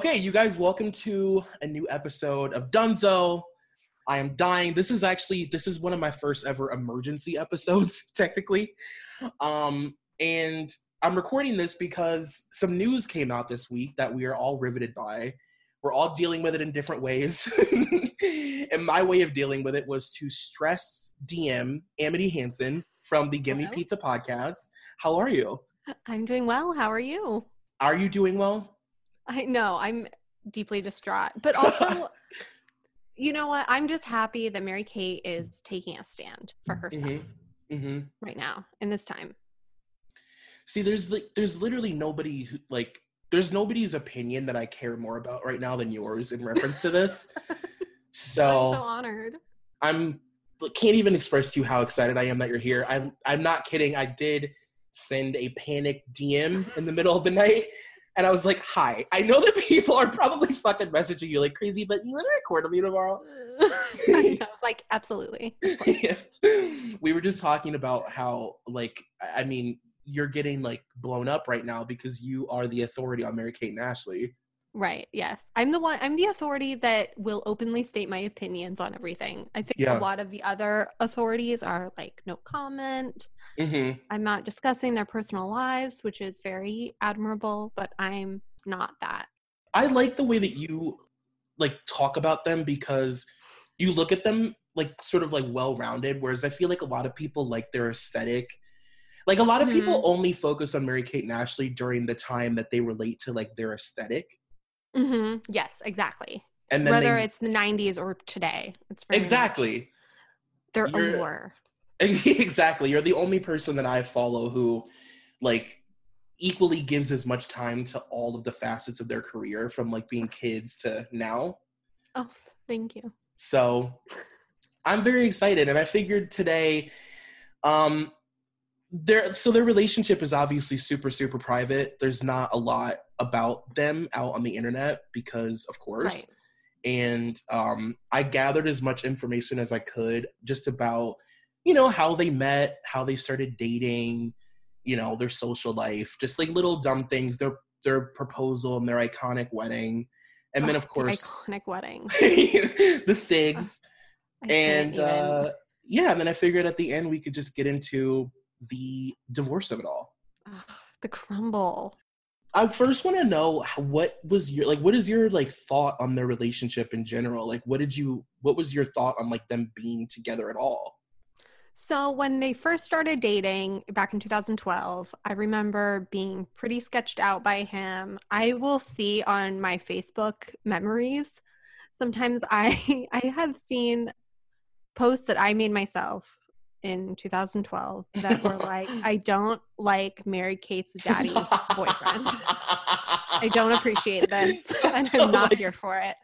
Okay, you guys, welcome to a new episode of Dunzo. I am dying. This is actually this is one of my first ever emergency episodes, technically. Um, and I'm recording this because some news came out this week that we are all riveted by. We're all dealing with it in different ways. and my way of dealing with it was to stress DM Amity Hansen from the Gimme. Pizza podcast. How are you? I'm doing well. How are you? Are you doing well? I know I'm deeply distraught, but also, you know what? I'm just happy that Mary Kate is taking a stand for herself Mhm. Mm-hmm. right now in this time. See, there's like there's literally nobody who like there's nobody's opinion that I care more about right now than yours in reference to this. so, I'm so so honored. I'm can't even express to you how excited I am that you're here. I'm I'm not kidding. I did send a panic DM in the middle of the night. And I was like, hi, I know that people are probably fucking messaging you like crazy, but you want to record with me tomorrow? I like absolutely. we were just talking about how like I mean you're getting like blown up right now because you are the authority on Mary Kate and Ashley. Right. Yes. I'm the one I'm the authority that will openly state my opinions on everything. I think Yeah. a lot of the other authorities are like no comment. Mm-hmm. I'm not discussing their personal lives, which is very admirable, but I'm not that. I like the way that you like talk about them because you look at them like sort of like well rounded, whereas I feel like a lot of people like their aesthetic. Like a lot of people only focus on Mary Kate and Ashley during the time that they relate to like their aesthetic. Hmm Yes, exactly. And then Whether they, it's the 90s or today, it's exactly. their You're- allure. exactly you're the only person that i follow who like equally gives as much time to all of the facets of their career from like being kids to now Oh, thank you. so i'm very excited and i figured today um their so their relationship is obviously super super private there's not a lot about them out on the internet because of course Right. and um, I gathered as much information as I could just about, you know, how they met, how they started dating, you know, their social life, just like little dumb things, their their proposal and their iconic wedding, and then Oh, of the course iconic wedding. the Sigs, and uh, yeah, and then I figured at the end we could just get into the divorce of it all. The crumble. I first want to know what was your like what is your like thought on their relationship in general? Like what did you what was your thought on like them being together at all? So when they first started dating back in 2012, I remember being pretty sketched out by him. I will see on my Facebook memories. Sometimes I I have seen posts that I made myself in 2012 that were like, I don't like Mary Kate's daddy boyfriend. I don't appreciate this and I'm not here for it.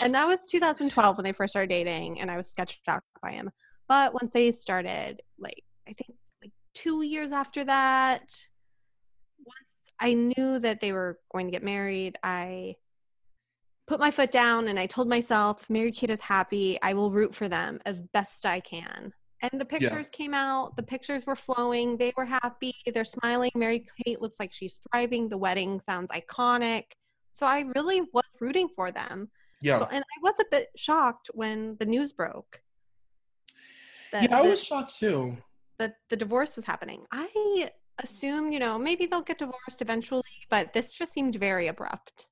And that was 2012 when they first started dating and I was sketched out by him. But once they started, like, I think like two years after that, once I knew that they were going to get married, I put my foot down and I told myself, Mary Kate is happy. I will root for them as best I can. And the pictures came out. The pictures were flowing. They were happy. They're smiling. Mary Kate looks like she's thriving. The wedding sounds iconic. So I really was rooting for them. Yeah. So- and I was a bit shocked when the news broke. Yeah, I was shocked too. that the divorce was happening. I assume, you know, maybe they'll get divorced eventually, but this just seemed very abrupt.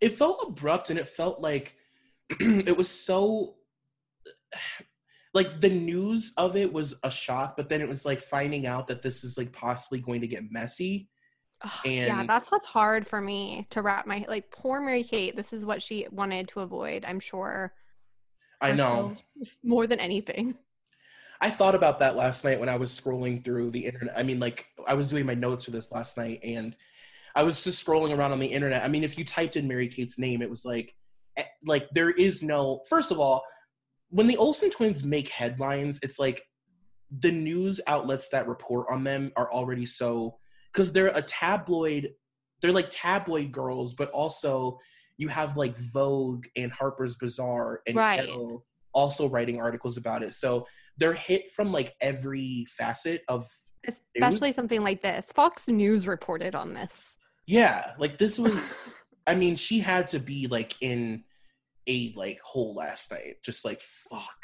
It felt abrupt and it felt like it was so like the news of it was a shock, but then it was like finding out that this is like possibly going to get messy. Ugh, yeah, that's what's hard for me to wrap my like poor Mary Kate. This is what she wanted to avoid, I'm sure. I know. so- more than anything. I thought about that last night when I was scrolling through the internet. I mean, like, I was doing my notes for this last night and I was just scrolling around on the internet. I mean, if you typed in Mary Kate's name, it was like e- like there is no first of all when the olsen twins make headlines it's like the news outlets that report on them are already so because they're a tabloid they're like tabloid girls but also you have like vogue and harper's bazaar and Right. Elle also writing articles about it so they're hit from like every facet of Especially something like this. Fox News reported on this. yeah like this was i mean she had to be like in a like hole last night just like fuck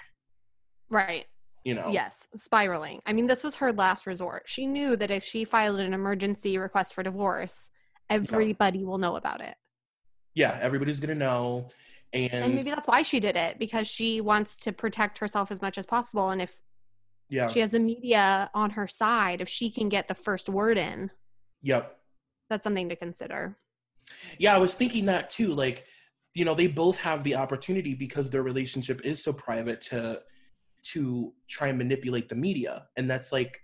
Right. you know Yes, spiraling. I mean, this was her last resort. She knew that if she filed an emergency request for divorce, everybody will know about it. yeah everybody's gonna know and, And maybe that's why she did it because she wants to protect herself as much as possible. And if yeah she has the media on her side, if she can get the first word in, yep that's something to consider. yeah i was thinking that too like you know they both have the opportunity because their relationship is so private to to try and manipulate the media. And that's like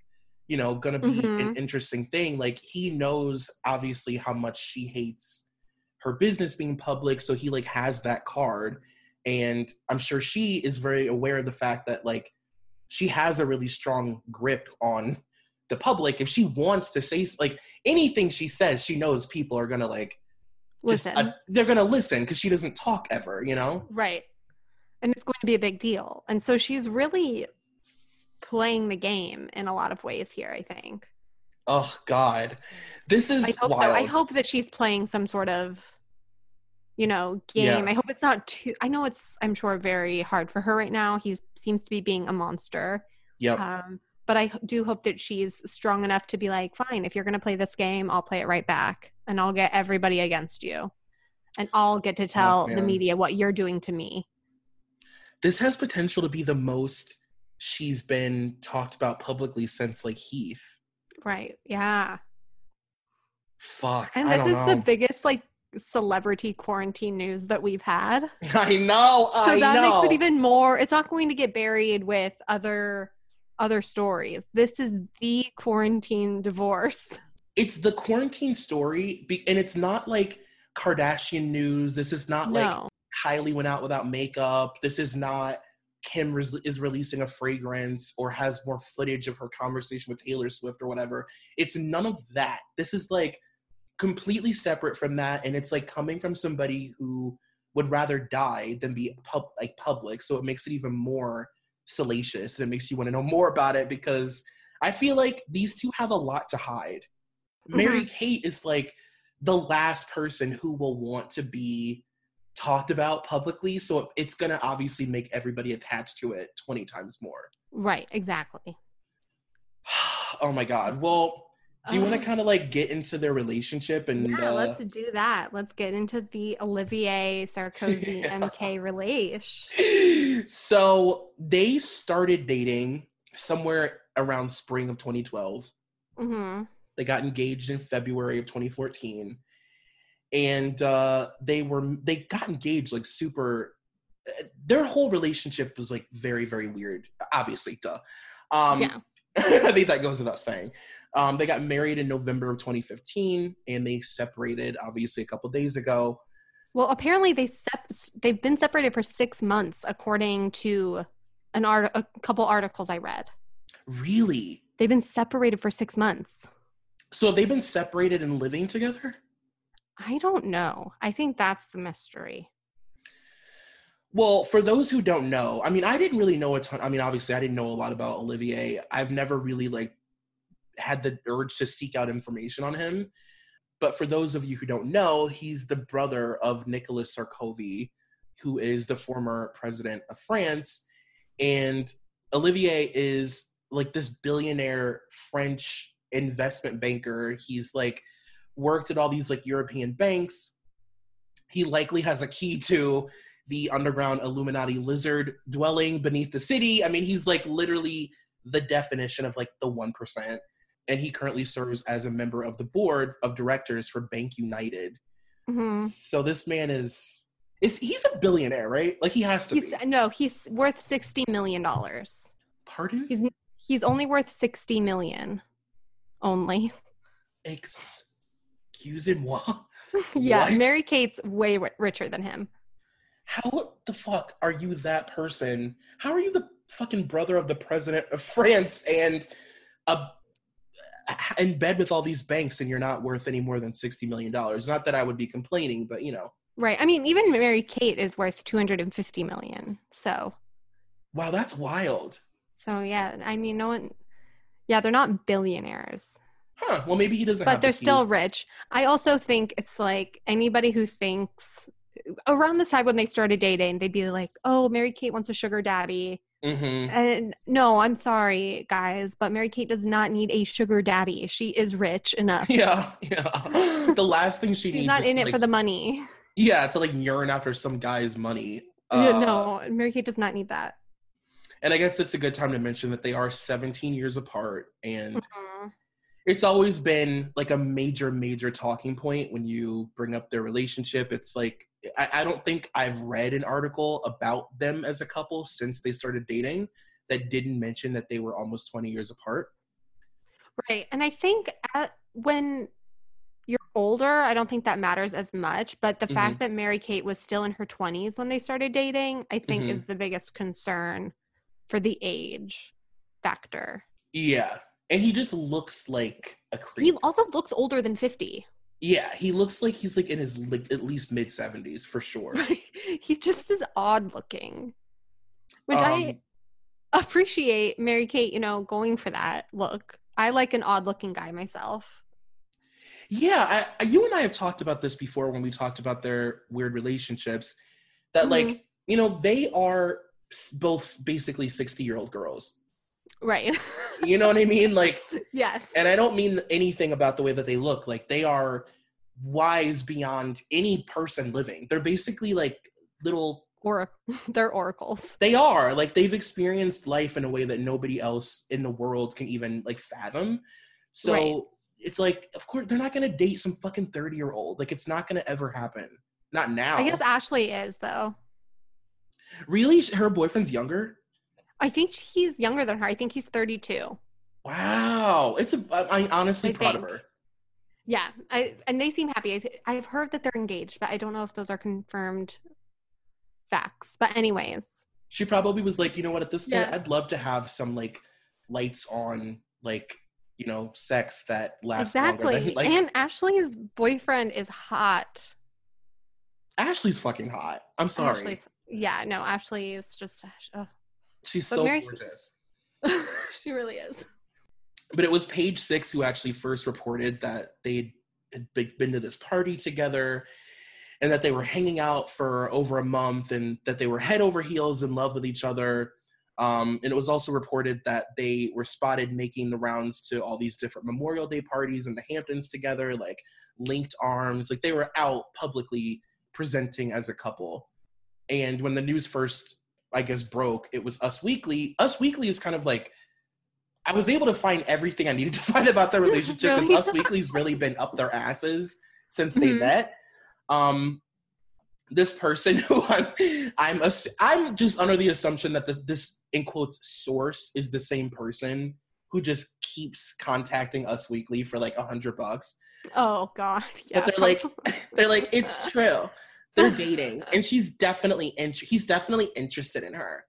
you know gonna be an Mhm. interesting thing. Like he knows obviously how much she hates her business being public. So he like has that card. And i'm sure she is very aware of the fact that like she has a really strong grip on the public. If she wants to say like anything she says she knows people are gonna like just, Listen, uh, they're gonna listen because she doesn't talk ever you know right. And it's going to be a big deal. And so she's really playing the game in a lot of ways here, I think. oh god this is I hope wild so. I hope that she's playing some sort of, you know, game. Yeah. I hope it's not too. I know it's. I'm sure very hard for her right now. He seems to be being a monster. yep Um, but I do hope that she's strong enough to be like, fine, if you're going to play this game, I'll play it right back, and I'll get everybody against you, and I'll get to tell oh, the media what you're doing to me. this has potential to be the most she's been talked about publicly since like heath Right? Yeah. fuck And this is know the biggest like celebrity quarantine news that we've had. i know I know. so that know makes it even more it's not going to get buried with other other stories this is the quarantine divorce it's the quarantine story be- and it's not like kardashian news this is not like Kylie went out without makeup. This is not Kim res- is releasing a fragrance or has more footage of her conversation with Taylor Swift or whatever. It's none of that. This is like completely separate from that, and it's like coming from somebody who would rather die than be pub- like public. So it makes it even more salacious, and it makes you want to know more about it because I feel like these two have a lot to hide. Mm-hmm. Mary Kate is like the last person who will want to be talked about publicly so it's going to obviously make everybody attached to it 20 times more. Right exactly. Oh my god. Well do you want to kind of like get into their relationship and yeah uh, let's do that. Let's get into the olivier sarkozy Yeah. mk relation so they started dating somewhere around spring of 2012 hmm they got engaged in february of 2014 and uh they were they got engaged like super uh, their whole relationship was like very very weird obviously duh. Um yeah. I think that goes without saying. Um, they got married in November of 2015, and they separated obviously a couple days ago. well apparently they sep- they've been separated for six months according to an art a couple articles i read Really? they've been separated for six months So they've they been separated and living together? I don't know. I think that's the mystery. Well, for those who don't know, I mean, I didn't really know a ton. I mean, obviously, I didn't know a lot about Olivier. I've never really like had the urge to seek out information on him. But for those of you who don't know, he's the brother of Nicolas Sarkozy, who is the former president of France. And Olivier is like this billionaire French investment banker. He's like worked at all these like European banks. He likely has a key to the underground Illuminati lizard dwelling beneath the city. I mean, he's like literally the definition of like the 1%. And he currently serves as a member of the board of directors for Bank United. Mhm. So this man is is he's a billionaire, right? Like he has to He's be. no, he's worth sixty million dollars. Pardon? He's he's only worth sixty million, only. Excuse moi. yeah, What? Mary Kate's way ri- richer than him. how the fuck are you that person? How are you the fucking brother of the president of France and a in bed with all these banks and you're not worth any more than 60 million dollars not that i would be complaining but you know Right. I mean, even Mary Kate is worth 250 million. So, wow that's wild so yeah, I mean, no one, yeah, they're not billionaires, huh well maybe he doesn't but have the they're still rich. I also think it's like anybody who thinks around the time when they started dating, they'd be like, oh, Mary Kate wants a sugar daddy. Mhm. And no, I'm sorry, guys, but Mary Kate does not need a sugar daddy. She is rich enough. yeah yeah the last thing she She's needs not is in it like, for the money. yeah to like yearn after some guy's money Uh, no, Mary Kate does not need that. and i guess it's a good time to mention that they are 17 years apart and Mhm. It's always been like a major major talking point when you bring up their relationship it's like I, I don't think i've read an article about them as a couple since they started dating that didn't mention that they were almost 20 years apart Right. And I think at, when you're older, I don't think that matters as much. But the Mm-hmm. fact that Mary Kate was still in her 20s when they started dating, I think Mhm. is the biggest concern for the age factor. yeah and he just looks like a creep. He also looks older than 50. yeah he looks like he's like in his like at least mid 70s for sure he just is odd looking, which Um, I appreciate Mary Kate, you know, going for that look. I like an odd looking guy myself. Yeah, I, you and I have talked about this before when we talked about their weird relationships. That Mhm. like you know they are both basically sixty year old girls. Right. You know what I mean? Like, yes. and I don't mean anything about the way that they look. Like they are wise beyond any person living. They're basically like little. or they're oracles. They are like they've experienced life in a way that nobody else in the world can even like fathom. So. Right. It's like, of course, they're not gonna date some fucking thirty-year-old. Like, it's not gonna ever happen. Not now. I guess Ashley is though. Really? Her boyfriend's younger? I think he's younger than her. I think he's 32. Wow. It's a I- I'm honestly I proud of her. Yeah, I and they seem happy. I th- I've heard that they're engaged, but I don't know if those are confirmed facts. But anyways, She probably was like, you know what, at this point, Yeah. I'd love to have some like lights on, like, you know, sex that lasts longer exactly. than like and Ashley's boyfriend is hot. Ashley's fucking hot. I'm sorry. Ashley's, yeah, no, Ashley is just oh, She's but so Mary- gorgeous. she really is. But it was page six who actually first reported that they'd had been to this party together and that they were hanging out for over a month and that they were head over heels in love with each other. Um, and it was also reported that they were spotted making the rounds to all these different Memorial Day parties in the Hamptons together, like linked arms. Like they were out publicly presenting as a couple. And when the news first, I guess, broke, it was Us Weekly. Us Weekly is kind of like, I was able to find everything I needed to find about their relationship because? Us Weekly's really been up their asses since they Mhm. met. Um, this person who I'm, I'm, ass- I'm just under the assumption that this, this in quotes source is the same person who just keeps contacting Us Weekly for like a hundred bucks. Oh God, yeah. But they're like, they're like, it's true. They're dating, and she's definitely in. He's definitely interested in her.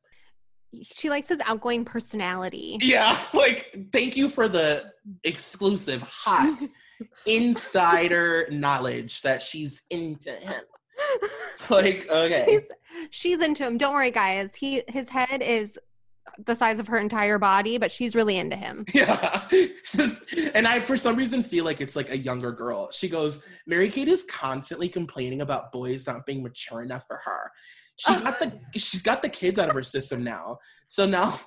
she likes his outgoing personality. Yeah, like thank you for the exclusive hot insider knowledge that she's into him. Like, okay. He's, she's into him. Don't worry, guys. He his head is the size of her entire body, but she's really into him. Yeah. and I for some reason feel like it's like a younger girl. She goes, Mary Kate is constantly complaining about boys not being mature enough for her. She got the she's got the kids out of her system now. So now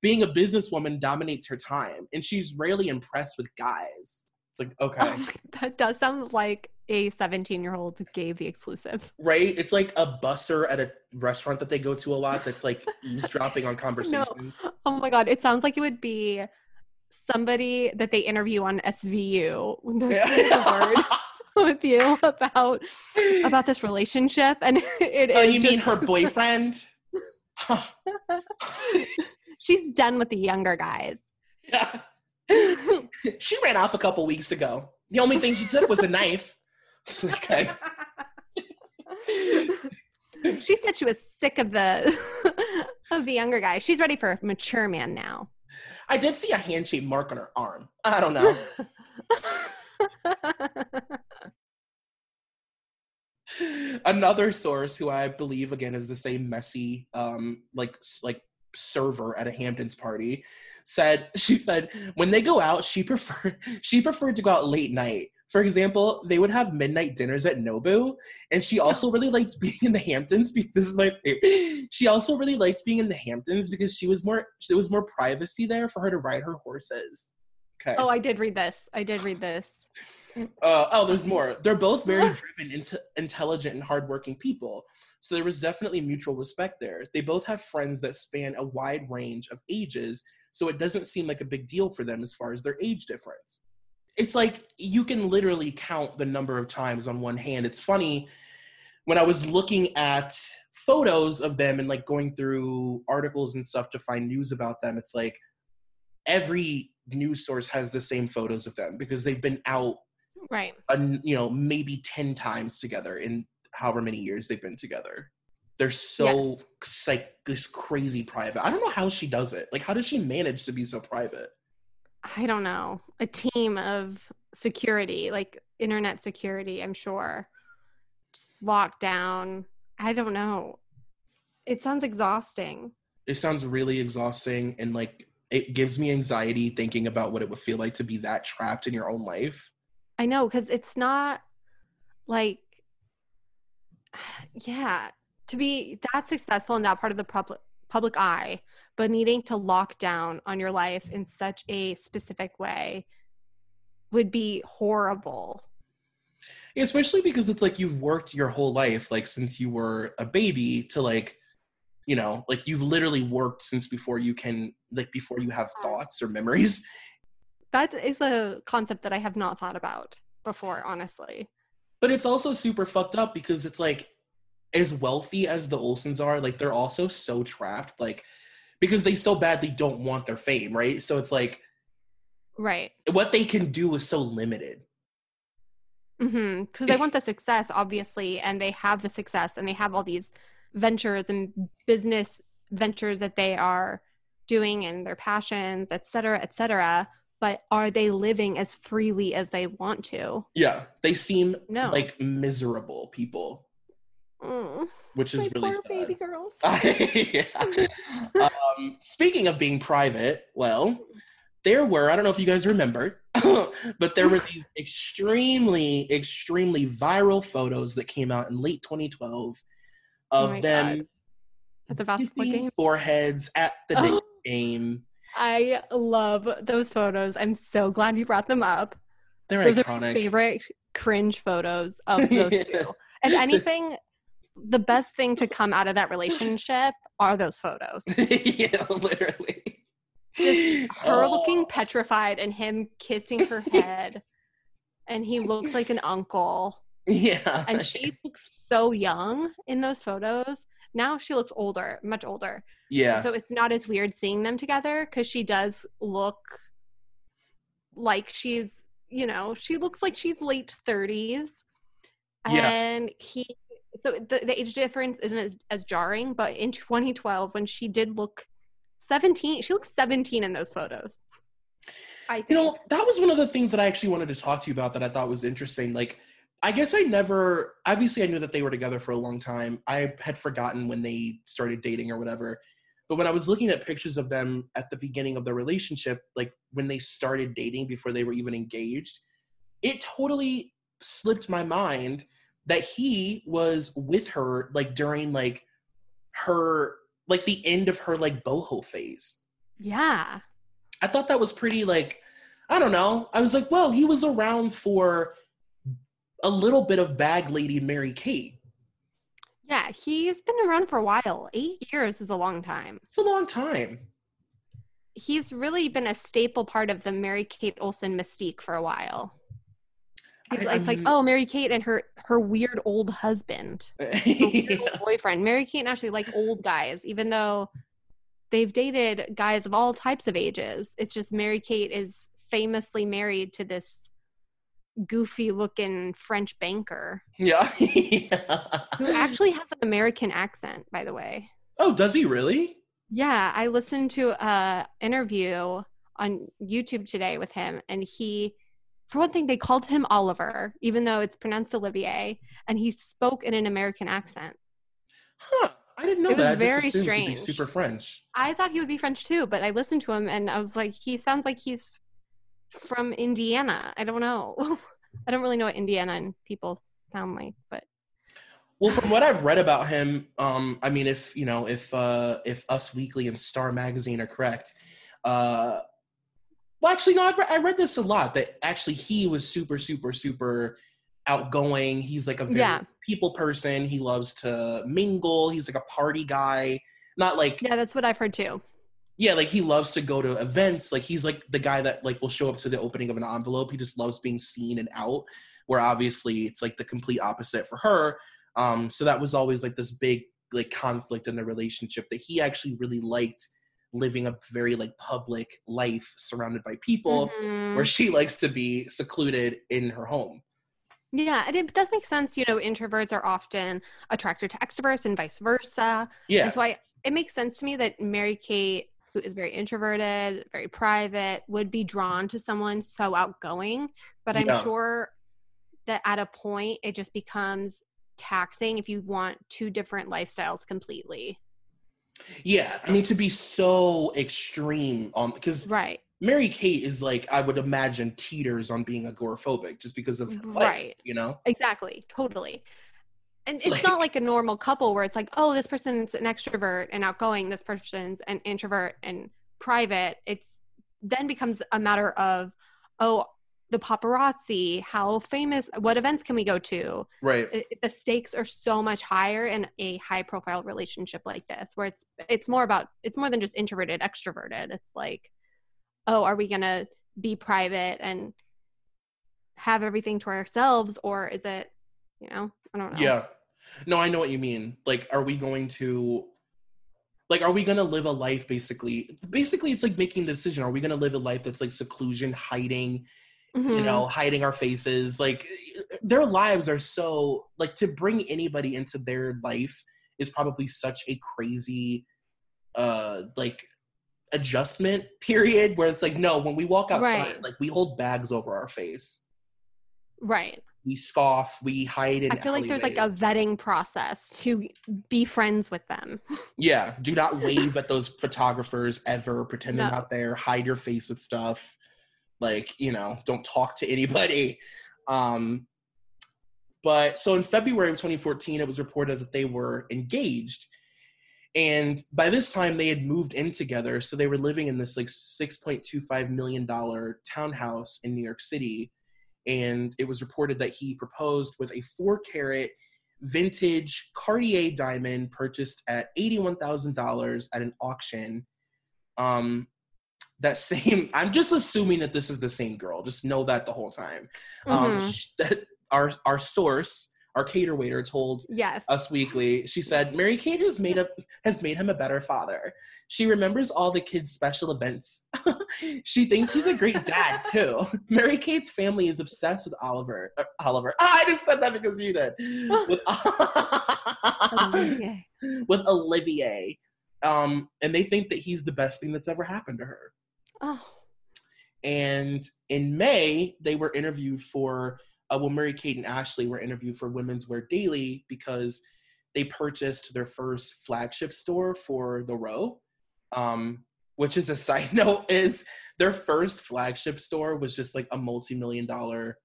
being a businesswoman dominates her time and she's rarely impressed with guys. It's like, okay. Oh, that does sound like a 17 year old gave the exclusive. right? It's like a busser at a restaurant that they go to a lot that's like eavesdropping on conversations. No. Oh my god, it sounds like it would be somebody that they interview on SVU. Word with you about about this relationship, and it oh, is. Oh, you mean her boyfriend? She's done with the younger guys. yeah. She ran off a couple weeks ago. The only thing she took was a knife. okay. she said she was sick of the of the younger guy. She's ready for a mature man now. I did see a hand-shaped mark on her arm. I don't know. Another source who I believe again is the same messy um like like server at a Hamptons party said she said when they go out she preferred she preferred to go out late night. For example, they would have midnight dinners at Nobu, and she also really liked being in the Hamptons. Because this is my favorite. She also really liked being in the Hamptons because she was more there was more privacy there for her to ride her horses. Okay. Oh, I did read this. I did read this. Uh, oh, there's more. They're both very driven, into intelligent, and hardworking people. So there was definitely mutual respect there. They both have friends that span a wide range of ages, so it doesn't seem like a big deal for them as far as their age difference. It's like you can literally count the number of times on one hand. It's funny when I was looking at photos of them and like going through articles and stuff to find news about them, it's like every news source has the same photos of them because they've been out Right. a, you know maybe 10 times together in however many years they've been together they're so like this crazy private i don't know how she does it like how does she manage to be so private I don't know. A team of security, like internet security, I'm sure. Just locked down. I don't know. It sounds exhausting. it sounds really exhausting and like it gives me anxiety thinking about what it would feel like to be that trapped in your own life I know because it's not like, yeah, to be that successful in that part of the public public eye, but needing to lock down on your life in such a specific way would be horrible. especially because it's like you've worked your whole life like since you were a baby to like you know like you've literally worked since before you can like before you have thoughts or memories That is a concept that I have not thought about before, honestly. But it's also super fucked up because it's like as wealthy as the Olsens are like they're also so trapped like because they so badly don't want their fame right so it's like Right. what they can do is so limited Mm-hmm. Because they want the success, obviously, and they have the success, and they have all these ventures and business ventures that they are doing, and their passions, et cetera, et cetera. But are they living as freely as they want to? yeah they seem No. like miserable people Mm, which is really poor sad. baby girls. Yeah. um, speaking of being private, well, there were, I don't know if you guys remember, but there were these extremely, extremely viral photos that came out in late 2012 Oh of my them God. At the basketball game. foreheads at the Oh. Game. I love those photos. I'm so glad you brought them up. They're Those are my favorite cringe photos of those Yeah. two. And anything, the best thing to come out of that relationship are those photos. yeah, literally. Just her Oh. looking petrified and him kissing her head. and he looks like an uncle. Yeah. And she looks so young in those photos. Now she looks older, much older. Yeah. So it's not as weird seeing them together because she does look like she's, you know, she looks like she's late 30s. Yeah. And he, so the, the age difference isn't as, as jarring, but in 2012, when she did look 17, she looks 17 in those photos. I think. You know, that was one of the things that I actually wanted to talk to you about that I thought was interesting. Like, I guess I never, obviously, I knew that they were together for a long time. I had forgotten when they started dating or whatever. But when I was looking at pictures of them at the beginning of their relationship, like when they started dating before they were even engaged, it totally slipped my mind that he was with her like during like her like the end of her like boho phase. yeah. I thought that was pretty like I don't know. I was like, well, he was around for a little bit of bag lady Mary Kate. Yeah. He's been around for a while. Eight years is a long time. It's a long time. he's really been a staple part of the Mary Kate Olsen mystique for a while. It's like, like, oh, Mary Kate and her her weird old husband, her weird old boyfriend. Mary Kate and Ashley like old guys, even though they've dated guys of all types of ages. It's just Mary Kate is famously married to this goofy looking French banker Yeah. who actually has an American accent, by the way. oh, does he really? Yeah, I listened to a interview on YouTube today with him, and he, for one thing, they called him Oliver, even though it's pronounced Olivier, and he spoke in an American accent. Huh. I didn't know It was that. Just very strange. super French. I thought he would be French too, but I listened to him and I was like, he sounds like he's from Indiana. I don't know. I don't really know what Indiana and people sound like, but Well, from what I've read about him, um, I mean, if you know, if uh, if Us Weekly and Star Magazine are correct, uh, well, actually, no, I've re- I read this a lot. That actually he was super, super, super outgoing. He's like a very Yeah. people person. He loves to mingle. He's like a party guy. Not like yeah, that's what I've heard too. Yeah, like he loves to go to events. Like he's like the guy that like will show up to the opening of an envelope. He just loves being seen and out. Where obviously it's like the complete opposite for her. Um, so that was always like this big like conflict in the relationship that he actually really liked living a very like public life surrounded by people, Mhm. where she likes to be secluded in her home. Yeah, and it does make sense. You know, introverts are often attracted to extroverts and vice versa. Yeah, That's why it makes sense to me that Mary Kate, who is very introverted, very private, would be drawn to someone so outgoing. But I'm Yeah. sure that at a point it just becomes taxing if you want two different lifestyles completely. yeah. I mean to be so extreme um, on because Right. Mary Kate is like I would imagine teeters on being agoraphobic just because of her life, Right. you know. Exactly. Totally. And it's Like- not like a normal couple where it's like, oh, this person's an extrovert and outgoing, this person's an introvert and private. It's then becomes a matter of, oh, the paparazzi, how famous, what events can we go to? Right. It, the stakes are so much higher in a high profile relationship like this, where it's it's more about it's more than just introverted, extroverted. It's like, oh, are we gonna be private and have everything to ourselves, or is it, you know, I don't know. Yeah. No, I know what you mean. Like, are we going to, like, are we going to live a life basically? Basically, it's like making the decision. Are we going to live a life that's like seclusion, hiding, you Mhm. know, hiding our faces? Like, their lives are so, like, to bring anybody into their life is probably such a crazy, uh, like, adjustment period where it's like, no, when we walk outside, Right. like, we hold bags over our face. right. We scoff, we hide in I feel like there's like a vetting process to be friends with them. Yeah, do not wave at those photographers ever. Pretend they're not there. Hide your face with stuff. Like, you know, don't talk to anybody. Um, but so in February of 2014, it was reported that they were engaged. And by this time, they had moved in together. So they were living in this like $6.25 million townhouse in New York City. And it was reported that he proposed with a four carat vintage Cartier diamond purchased at $81,000 at an auction. Um, that same, I'm just assuming that this is the same girl. Just know that the whole time. Um, Mhm. sh- that our, our source, our cater waiter told yes. us weekly. She said mary kate has made up has made him a better father. She remembers all the kids special events. She thinks he's a great dad too. Mary kate's family is obsessed with oliver uh, oliver. Ah, i just said that because you did. With, Olivier. with olivier. Um and they think that he's the best thing that's ever happened to her. Oh, and in May, they were interviewed for, uh, well, Mary Kate and Ashley were interviewed for Women's Wear Daily because they purchased their first flagship store for the row. Um, which is a side note, is their first flagship store was just like a multi million dollar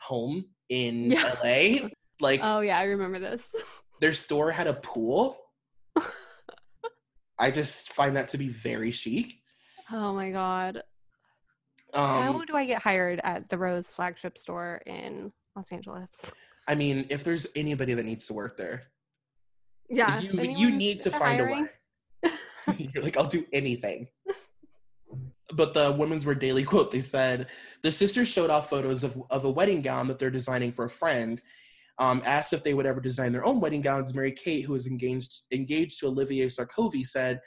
home in Yeah. LA. Like oh yeah, I remember this. their store had a pool. I just find that to be very chic. Oh my god. Um, How do I get hired at the Row's flagship store in Los Angeles? I mean, if there's anybody that needs to work there, Yeah. you, you need to find hiring? a way. You're like, I'll do anything. But the Women's Wear Daily quote, they said, the sisters showed off photos of, of a wedding gown that they're designing for a friend. Um, asked if they would ever design their own wedding gowns, Mary Kate, who is engaged engaged to Olivier Sarkozy, said,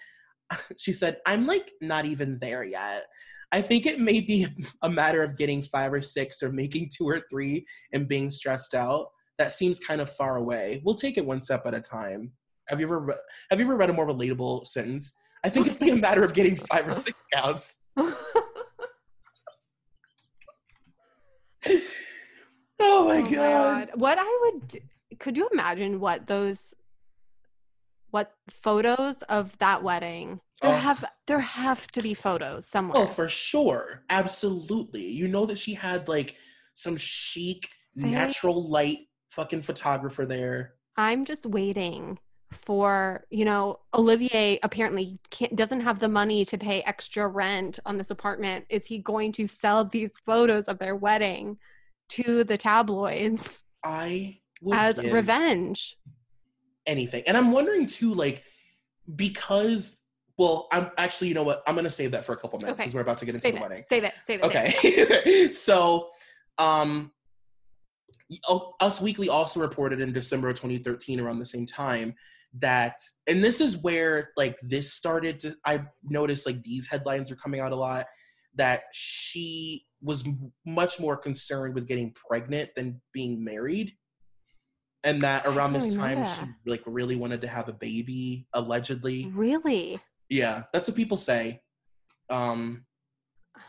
she said, I'm like not even there yet. I think it may be a matter of getting five or six or making two or three and being stressed out. That seems kind of far away. We'll take it one step at a time. Have you ever re- have you ever read a more relatable sentence? I think it'd be a matter of getting five or six counts. oh my, Oh god. What I would d- could you imagine what those what photos of that wedding? There Oh. have there have to be photos somewhere. Oh, for sure. Absolutely. You know that she had like some chic, natural light fucking photographer there. I'm just waiting for you know Olivier apparently can't doesn't have the money to pay extra rent on this apartment. Is he going to sell these photos of their wedding to the tabloids I as give revenge? Anything. And I'm wondering too, like, because well, I'm actually, you know what? I'm gonna save that for a couple minutes Okay. because we're about to get into Save the it, wedding. save it, save it. save it. Okay. so, um, oh, Us Weekly also reported in December of 2013, around the same time, that, and this is where like this started to, I noticed like these headlines are coming out a lot, that she was much more concerned with getting pregnant than being married. And that around this time, that. she like really wanted to have a baby, allegedly. Really? Yeah, that's what people say. Um,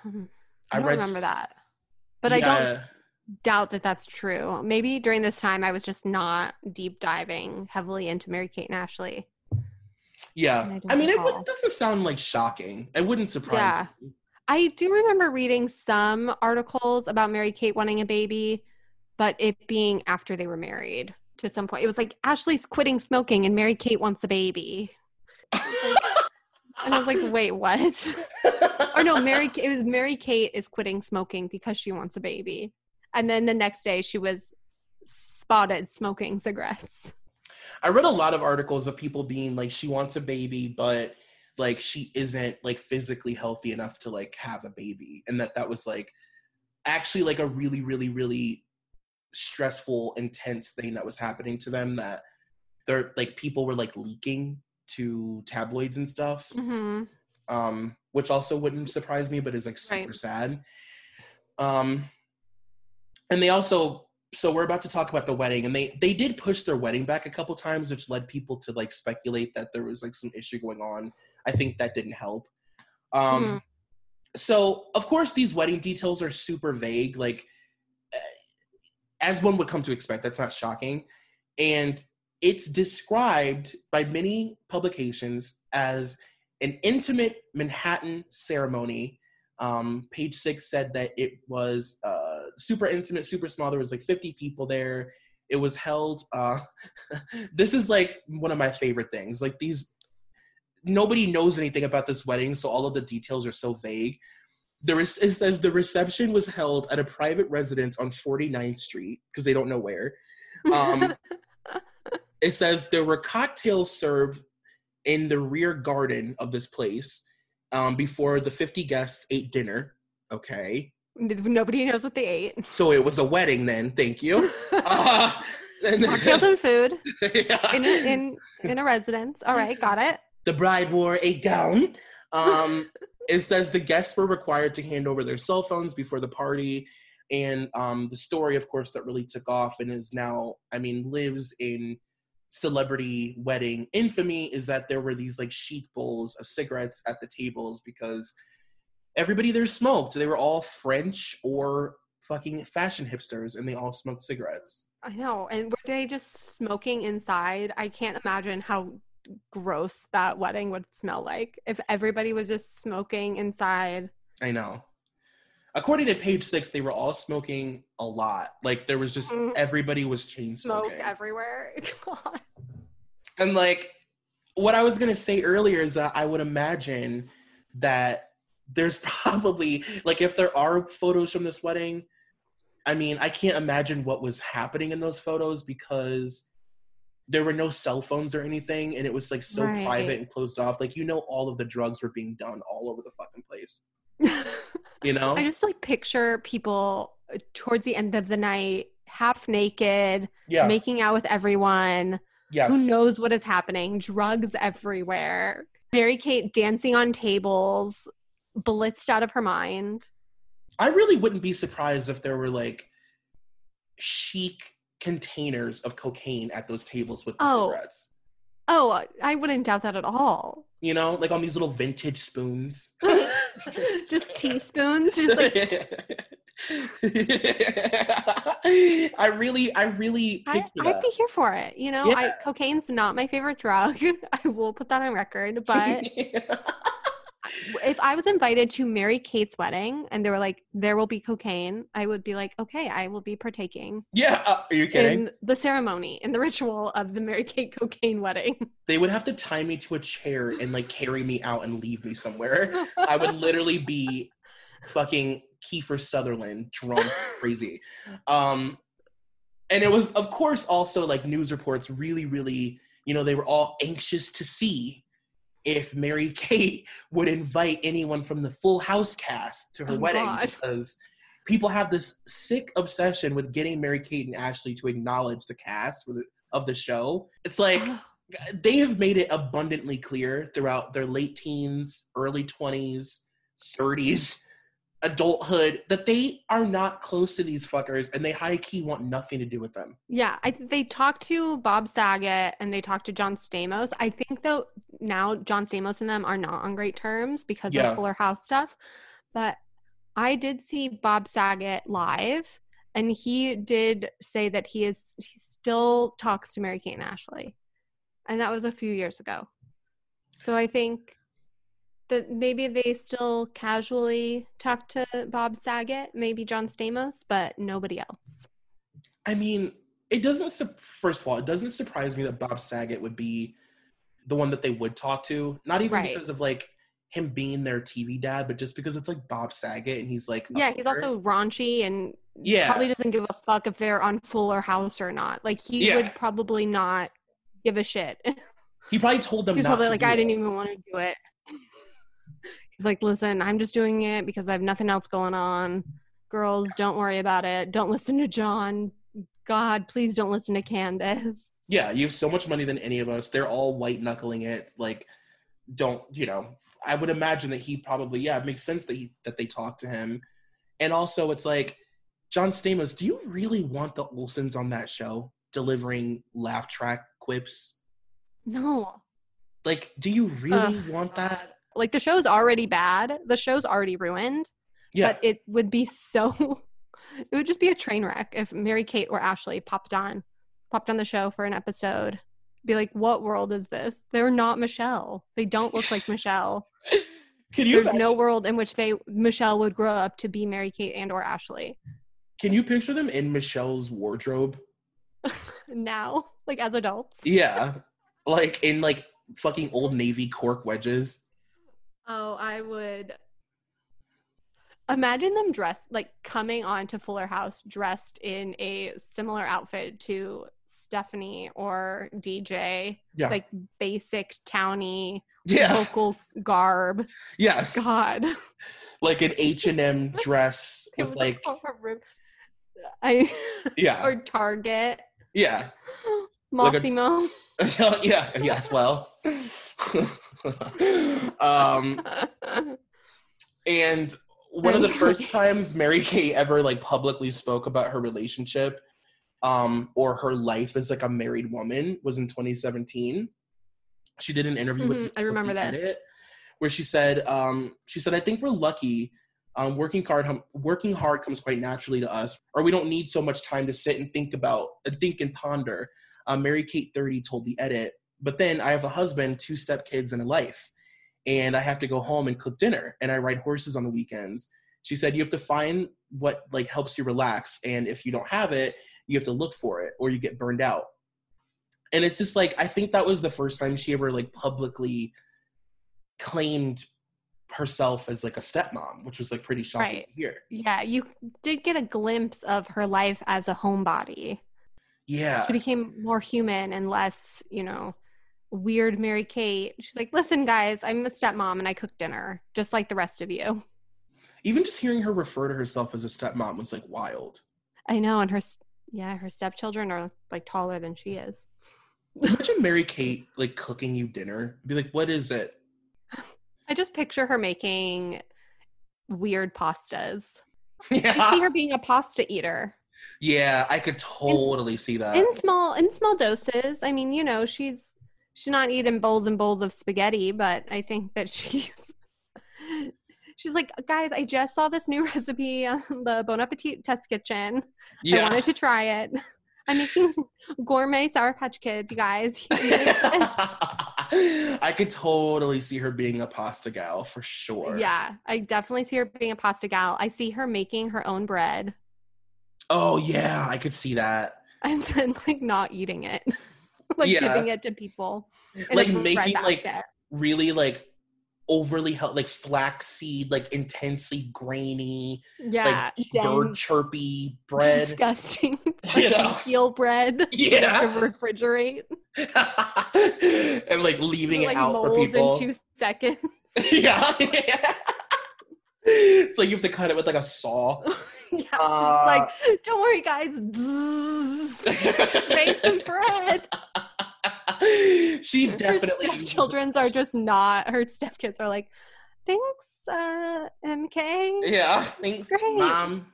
Um, I I don't read remember s- that. But I don't doubt that that's true. Maybe during this time I was just not deep diving heavily into Mary Kate and Ashley. And Yeah, I I mean, it recall. doesn't sound like shocking. It wouldn't surprise Yeah. me. I do remember reading some articles about Mary Kate wanting a baby, but it being after they were married to some point. It was like Ashley's quitting smoking and Mary Kate wants a baby. And I was like, wait, what? or no, Mary it was Mary Kate is quitting smoking because she wants a baby. And then the next day she was spotted smoking cigarettes. I read a lot of articles of people being like, she wants a baby, but like she isn't like physically healthy enough to like have a baby, and that that was like actually like a really, really, really stressful, intense thing that was happening to them. That they're like people were like leaking to tabloids and stuff. hmm um, which also wouldn't surprise me, but is like super Right. sad. Um, and they also, so we're about to talk about the wedding, and they they did push their wedding back a couple times, which led people to like speculate that there was like some issue going on. I think that didn't help. Um, Mhm. so of course these wedding details are super vague, like as one would come to expect. That's not shocking, and it's described by many publications as an intimate Manhattan ceremony. Um, page six said that it was uh, super intimate, super small. There was like 50 people there. It was held. Uh, this is like one of my favorite things. Like these, nobody knows anything about this wedding, so all of the details are so vague. There is, it says the reception was held at a private residence on 49th Street because they don't know where. Um, it says there were cocktails served in the rear garden of this place um, before the 50 guests ate dinner. Okay. Nobody knows what they ate. So it was a wedding then. Thank you. Uh, and Cocktails and food Yeah. in a, in in a residence. All right, got it. the bride wore a gown. Um, it says the guests were required to hand over their cell phones before the party. And um, the story, of course, that really took off and is now, I mean, lives in celebrity wedding infamy is that there were these like chic bowls of cigarettes at the tables because everybody there smoked. They were all French or fucking fashion hipsters and they all smoked cigarettes. I know. And were they just smoking inside? I can't imagine how gross that wedding would smell like if everybody was just smoking inside. I know. According to page six, they were all smoking a lot. Like there was just Mhm. everybody was chain smoking. Smoke everywhere. God. and like what I was gonna say earlier is that I would imagine that there's probably like if there are photos from this wedding, I mean, I can't imagine what was happening in those photos because there were no cell phones or anything, and it was like so Right. private and closed off. Like you know, all of the drugs were being done all over the fucking place. You know? I just like picture people uh, towards the end of the night, half naked, yeah. making out with everyone. yes. Who knows what is happening? Drugs everywhere. Mary Kate dancing on tables, blitzed out of her mind. I really wouldn't be surprised if there were like chic containers of cocaine at those tables with the Oh. cigarettes. Oh, I wouldn't doubt that at all. You know, like on these little vintage spoons. just teaspoons, just like I really, I really I, I'd be here for it. You know, I, cocaine's not my favorite drug. I will put that on record. But if I was invited to Mary Kate's wedding and they were like, there will be cocaine, I would be like, okay, I will be partaking yeah, uh, are you kidding? in the ceremony, in the ritual of the Mary Kate cocaine wedding. they would have to tie me to a chair and like carry me out and leave me somewhere. I would literally be fucking Kiefer Sutherland, drunk, crazy. Um, and it was, of course, also like news reports really, really, you know, they were all anxious to see if Mary Kate would invite anyone from the Full House cast to her Oh, wedding God. because people have this sick obsession with getting Mary Kate and Ashley to acknowledge the cast the, of the show. It's like they have made it abundantly clear throughout their late teens, early 20s, 30s, adulthood that they are not close to these fuckers and they high key want nothing to do with them. Yeah, I they talked to Bob Saget and they talked to John Stamos. I think though now John Stamos and them are not on great terms because Yeah. of Fuller House stuff. But I did see Bob Saget live, and he did say that he is he still talks to Mary Kate and Ashley, and that was a few years ago. So I think that maybe they still casually talk to Bob Saget, maybe John Stamos, but nobody else. I mean, it doesn't, su- first of all, it doesn't surprise me that Bob Saget would be the one that they would talk to. Not even Right. because of like him being their TV dad, but just because it's like Bob Saget and he's like, Yeah, he's also raunchy and Yeah. probably doesn't give a fuck if they're on Fuller House or not. Like he Yeah. would probably not give a shit. he probably told them He's not probably like, I it. didn't even want to do it. He's like, listen, I'm just doing it because I have nothing else going on. Girls, don't worry about it. Don't listen to John. God, please don't listen to Candace. Yeah, you have so much money than any of us. They're all white knuckling it. Like, don't you know? I would imagine that he probably yeah, it makes sense that he that they talk to him. And also, it's like John Stamos. Do you really want the Olsens on that show delivering laugh track quips? No. Like, do you really Ugh, want God. that? Like the show's already bad. The show's already ruined. Yeah, but it would be so it would just be a train wreck if mary kate or ashley popped on popped on the show for an episode be like what world is this they're not michelle they don't look like michelle can you there's imagine- no world in which they michelle would grow up to be mary kate and or ashley can you picture them in Michelle's wardrobe? now like as adults Yeah, like in like fucking old navy cork wedges. Oh i would imagine them dressed like coming on to fuller house dressed in a similar outfit to stephanie or dj Yeah, like basic towny yeah, local garb. yes. God, like an H and M dress with like. I yeah or Target, yeah Like a- yeah yeah as well. um, and one of the first times Mary Kate ever like publicly spoke about her relationship um or her life as like a married woman was in 2017 she did an interview with, Mhm, I with remember The this. Edit, where she said um she said i think we're lucky um working hard hum- working hard comes quite naturally to us or we don't need so much time to sit and think about uh, think and ponder. Um, mary kate 30 told the edit but then i have a husband two step kids and a life. And i have to go home and cook dinner and i ride horses on the weekends. She said you have to find what like helps you relax and if you don't have it you have to look for it or you get burned out. And it's just like i think that was the first time she ever like publicly claimed herself as like a stepmom which was like pretty shocking Right. to hear. Yeah, you did get a glimpse of her life as a homebody. yeah. She became more human and less, you know, weird Mary Kate. She's like, listen, guys, I'm a stepmom and I cook dinner just like the rest of you. even just hearing her refer to herself as a stepmom was like wild I know, and her, yeah, her stepchildren are like taller than she is. imagine mary kate like cooking you dinner be like what is it I just picture her making weird pastas. I see her being a pasta eater yeah, I could totally see that. in small in small doses. I mean, you know, she's she's not eating bowls and bowls of spaghetti, but I think that she's she's like, guys, I just saw this new recipe on the Bon Appetit Test Kitchen. Yeah. I wanted to try it. I'm making gourmet Sour Patch Kids, you guys. I could totally see her being a pasta gal for sure. yeah, I definitely see her being a pasta gal. I see her making her own bread Oh yeah, I could see that. and then like not eating it, like Yeah. giving it to people. Like making, like, basket. Really like overly like flaxseed, like intensely grainy, yeah, like dense, bird chirpy bread. disgusting, You like know? heel bread. Yeah. to refrigerate, and like leaving like it out for people. in two seconds. yeah. it's like you have to cut it with like a saw. yeah, Uh, like don't worry, guys. Make some bread. she definitely. Her stepchildren's are just not. Her stepkids are like, thanks, uh, MK. Yeah, thanks, Great. mom.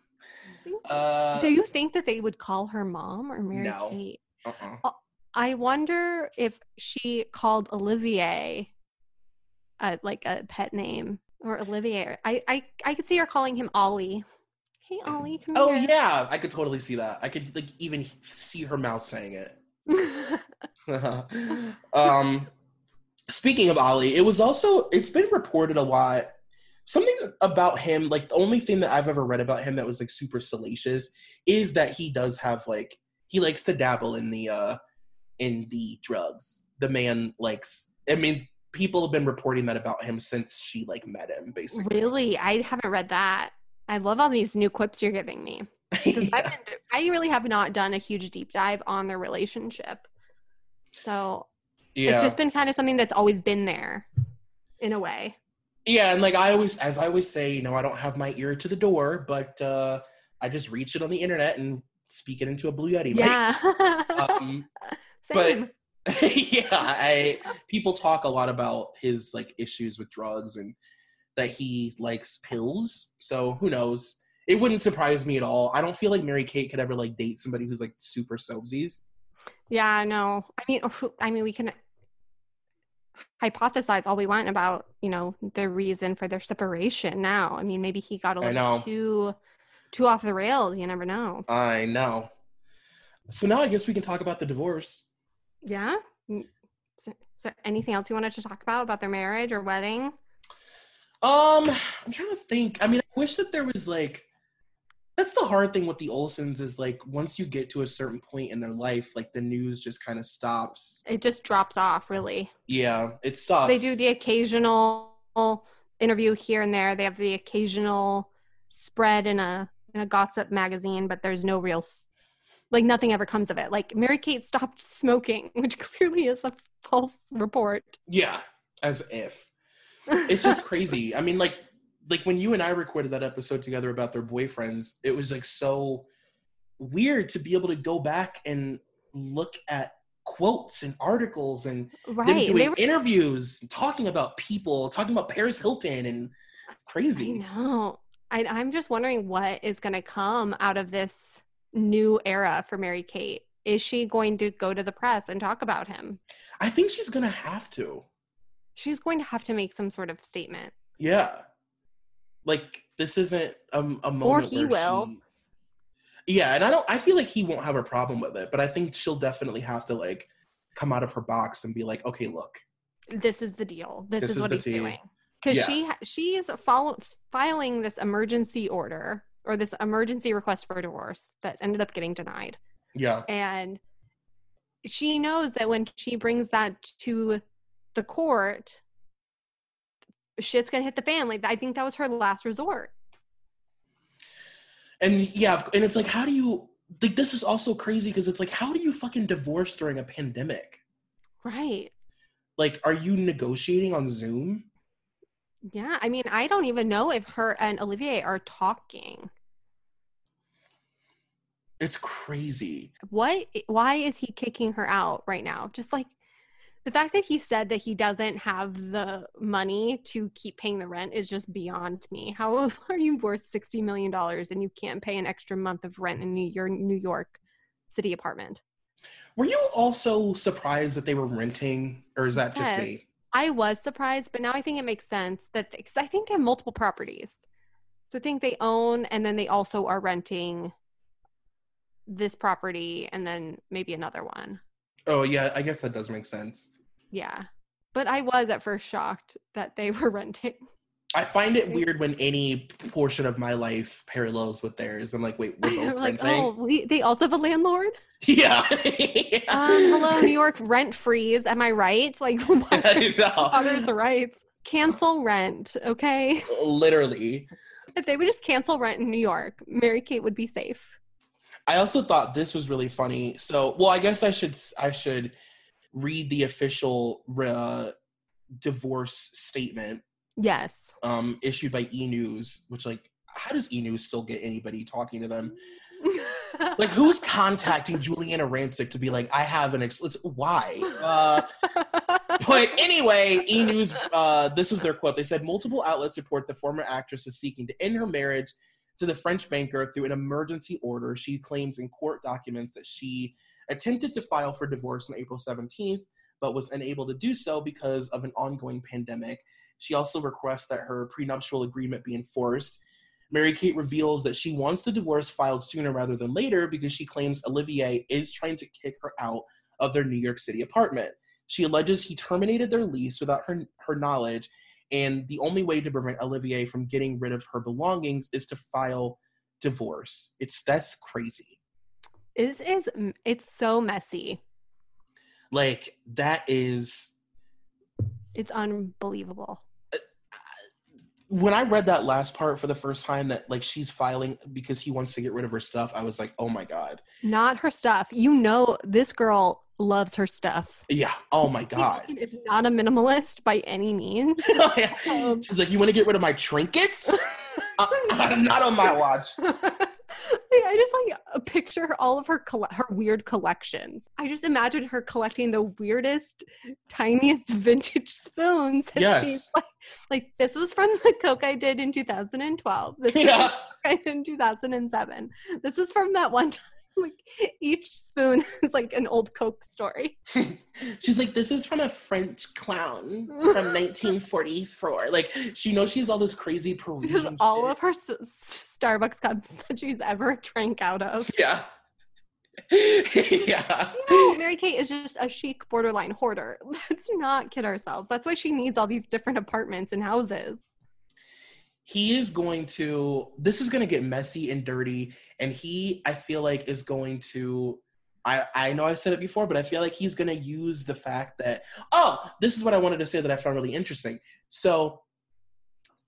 Uh, Do you think that they would call her mom or Mary No. Kate? uh-uh. I wonder if she called Olivier, uh, like a pet name, or Olivier. I I I could see her calling him Ollie. Hey Ollie, come Oh here. yeah, I could totally see that. I could like even see her mouth saying it. um, speaking of Ollie, it was also it's been reported a lot. Something about him, like the only thing that I've ever read about him that was like super salacious is that he does have like he likes to dabble in the uh in the drugs. The man likes. I mean, people have been reporting that about him since she like met him, basically. really, I haven't read that. I love all these new quips you're giving me. Yeah. I've been, I really have not done a huge deep dive on their relationship. So yeah. it's just been kind of something that's always been there in a way. Yeah, and like I always, as I always say, you know, I don't have my ear to the door, but uh, I just reach it on the internet and speak it into a Blue Yeti. Yeah. Um, Same. yeah, I people talk a lot about his like issues with drugs and that he likes pills. So who knows? It wouldn't surprise me at all. I don't feel like Mary Kate could ever like date somebody who's like super soapsies. Yeah, no. I mean, I mean, we can hypothesize all we want about, you know, the reason for their separation. Now, I mean, maybe he got a little too, too off the rails. You never know. I know. So now I guess we can talk about the divorce. Yeah. Mm, So, so anything else you wanted to talk about about their marriage or wedding? Um, I'm trying to think. I mean, I wish that there was like that's the hard thing with the Olsens is like once you get to a certain point in their life, like the news just kind of stops. It just drops off. Really. Yeah, it sucks. They do the occasional interview here and there. They have the occasional spread in a in a gossip magazine, but there's no real like nothing ever comes of it. Like Mary Kate stopped smoking, which clearly is a false report. yeah, as if it's just crazy. I mean, like like when you and I recorded that episode together about their boyfriends, it was like so weird to be able to go back and look at quotes and articles and right. doing were, interviews, talking about people, talking about Paris Hilton, and that's crazy. I know. I, I'm just wondering what is going to come out of this new era for Mary Kate. Is she going to go to the press and talk about him? I think she's gonna have to. She's going to have to make some sort of statement. Yeah, like this isn't a, a moment. Or he will. she- yeah, and I don't. I feel like he won't have a problem with it, but I think she'll definitely have to like come out of her box and be like, okay, look, this is the deal. This, This is, is what he's tea. doing. Because Yeah. she she is follow- filing this emergency order or this emergency request for divorce that ended up getting denied, yeah, and she knows that when she brings that to the court, shit's gonna hit the fan. Like I think that was her last resort. and yeah, and it's like, how do you? Like, this is also crazy because it's like, how do you fucking divorce during a pandemic? Right. Like, are you negotiating on Zoom? Yeah. I mean, I don't even know if her and Olivier are talking. It's crazy. what why is he kicking her out right now just like The fact that he said that he doesn't have the money to keep paying the rent is just beyond me. How are you worth $60 million and you can't pay an extra month of rent in New- your New York city apartment? Were you also surprised that they were renting, or is that just me? I was surprised, but now I think it makes sense that because I think they have multiple properties. So I think they own and then they also are renting this property and then maybe another one. Oh yeah, I guess that does make sense. Yeah. But I was at first shocked that they were renting. I find it weird when any portion of my life parallels with theirs. I'm like, wait, we're both like, renting. oh, we, they also have a landlord? Yeah. Um, hello, New York rent freeze. Am I right? Like, others' rights? Cancel rent, okay? Literally. If they would just cancel rent in New York, Mary Kate would be safe. I also thought this was really funny. So, well, I guess I should I should read the official uh, divorce statement Yes. um, issued by E News, which like, how does E News still get anybody talking to them? Like, who's contacting Giuliana Rancic to be like, I have an ex? Let's, why? Uh, but anyway, E News, uh, this was their quote. They said multiple outlets report the former actress is seeking to end her marriage to the French banker through an emergency order. She claims in court documents that she attempted to file for divorce on April 17th, but was unable to do so because of an ongoing pandemic. She also requests that her prenuptial agreement be enforced. Mary Kate reveals that she wants the divorce filed sooner rather than later because she claims Olivier is trying to kick her out of their New York City apartment. She alleges he terminated their lease without her, her knowledge, and the only way to prevent Olivier from getting rid of her belongings is to file divorce. It's that's crazy. This is it's so messy. Like that is It's unbelievable. Uh, when I read that last part for the first time that like she's filing because he wants to get rid of her stuff, I was like, "Oh my god." Not her stuff. You know this girl loves her stuff. Yeah. Oh my god. Is not a minimalist by any means. Um, She's like, "You want to get rid of my trinkets?" uh, not on my watch. I just like uh, picture all of her colle- her weird collections. I just imagine her collecting the weirdest, tiniest vintage spoons. And Yes. she's like, like this is from the Coke I did in 2012. This is Yeah. the Coke I did in 2007. This is from that one time. Like each spoon is like an old Coke story. She's like, this is from a French clown from 1944. Like, she knows she has all this crazy Parisian all shit. of her s- Starbucks cups that she's ever drank out of. Yeah. yeah. No, Mary Kate is just a chic borderline hoarder. Let's not kid ourselves. That's why she needs all these different apartments and houses. He is going to, this is going to get messy and dirty. And he, I feel like, is going to, I, I know i've said it before, but I feel like he's going to use the fact that, oh, this is what I wanted to say that I found really interesting. So,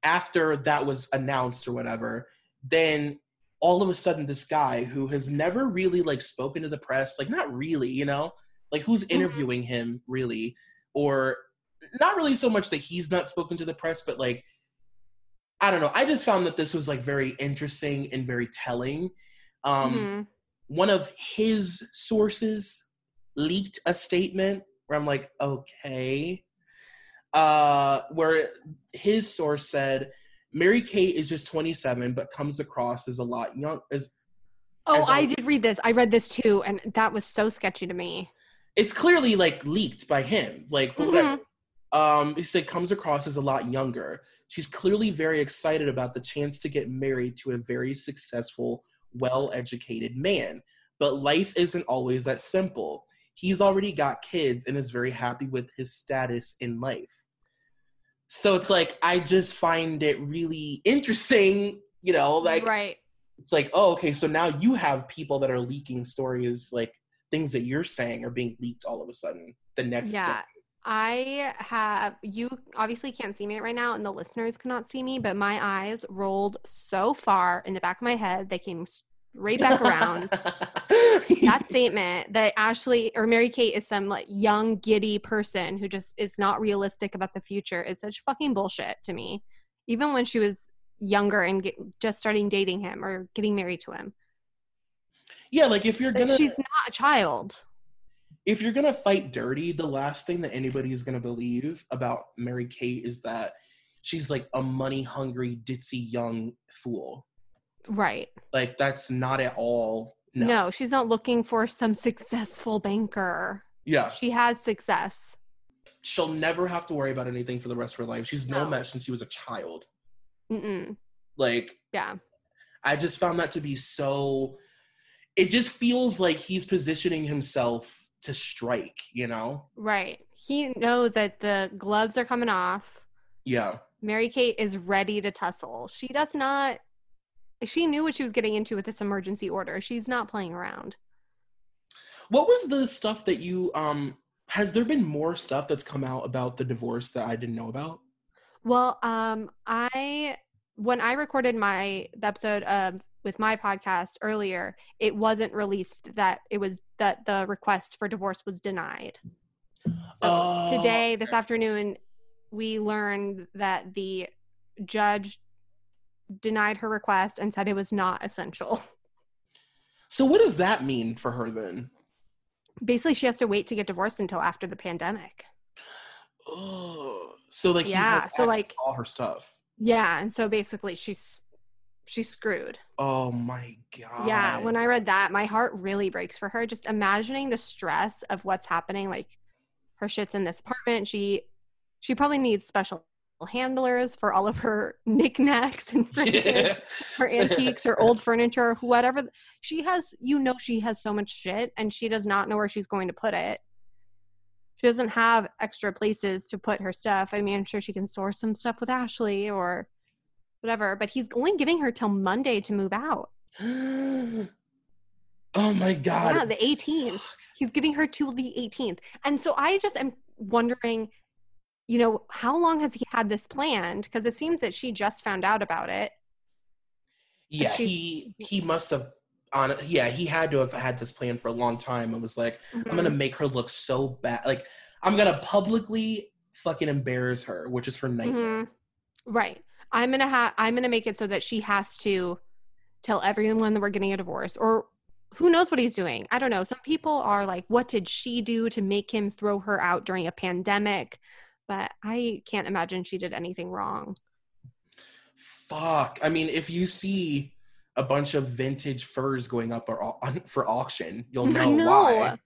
after that was announced or whatever, then all of a sudden this guy who has never really like spoken to the press, like not really, you know, like who's mm-hmm. interviewing him really, or not really so much that he's not spoken to the press, but like I don't know. I just found that this was like very interesting and very telling. Um, Mhm. One of his sources leaked a statement where I'm like, okay, uh, where his source said Mary Kate is just 27, but comes across as a lot young. As Oh, As I a- did read this. I read this too, and that was so sketchy to me. it's clearly like leaked by him. Like whatever. Um, he said comes across as a lot younger. She's clearly very excited about the chance to get married to a very successful, well-educated man. But life isn't always that simple. He's already got kids and is very happy with his status in life. So it's like I just find it really interesting, you know, like right. it's like, oh, okay, so now you have people that are leaking stories, like things that you're saying are being leaked all of a sudden. The next Yeah. day. I have you obviously can't see me right now, and the listeners cannot see me, but my eyes rolled so far in the back of my head they came straight back around. that statement that Ashley or Mary Kate is some like young giddy person who just is not realistic about the future is such fucking bullshit to me. Even when she was younger and get, just starting dating him or getting married to him, yeah, like if you're gonna, she's not a child. If you're gonna fight dirty, the last thing that anybody is gonna believe about Mary Kate is that she's like a money hungry, ditzy young fool. Right. Like that's not at all. No. No. she's not looking for some successful banker. Yeah. She has success. She'll never have to worry about anything for the rest of her life. She's known No. that since she was a child. Mm-mm. Like Yeah. I just found that to be so. It just feels like he's positioning himself to strike. You know? Right. He knows that the gloves are coming off. Yeah. Mary Kate is ready to tussle. She does not. She knew what she was getting into with this emergency order. She's not playing around. What was the stuff that you um? Has there been more stuff that's come out about the divorce that I didn't know about? Well, um, I when I recorded my the episode of with my podcast earlier, it wasn't released that it was that the request for divorce was denied. So Oh, today, this afternoon, we learned that the judge denied her request and said it was not essential. So what does that mean for her then? Basically, she has to wait to get divorced until after the pandemic. Oh, so like Yeah, so, like- all her stuff. Yeah, and so basically, she's she's screwed. Oh my god. Yeah, when I read that, my heart really breaks for her. Just imagining the stress of what's happening. Like her shit's in this apartment. She she probably needs special handlers for all of her knickknacks and trinkets, her antiques, her old furniture, whatever. She has, you know, she has so much shit, and she does not know where she's going to put it. She doesn't have extra places to put her stuff. I mean, I'm sure she can source some stuff with Ashley or whatever, but he's only giving her till Monday to move out. oh my god. Yeah, the 18th. He's giving her till the 18th. And so I just am wondering, you know, how long has he had this planned? Because it seems that she just found out about it. yeah, he he must have on yeah, he had to have had this plan for a long time and was like, I'm Mm-hmm. gonna make her look so bad. Like I'm gonna publicly fucking embarrass her, which is her nightmare. Mhm. Right. I'm gonna have. I'm gonna make it so that she has to tell everyone that we're getting a divorce, or who knows what he's doing. I don't know. Some people are like, "What did she do to make him throw her out during a pandemic?" But I can't imagine she did anything wrong. Fuck. I mean, if you see a bunch of vintage furs going up or on, for auction, you'll know, know. why.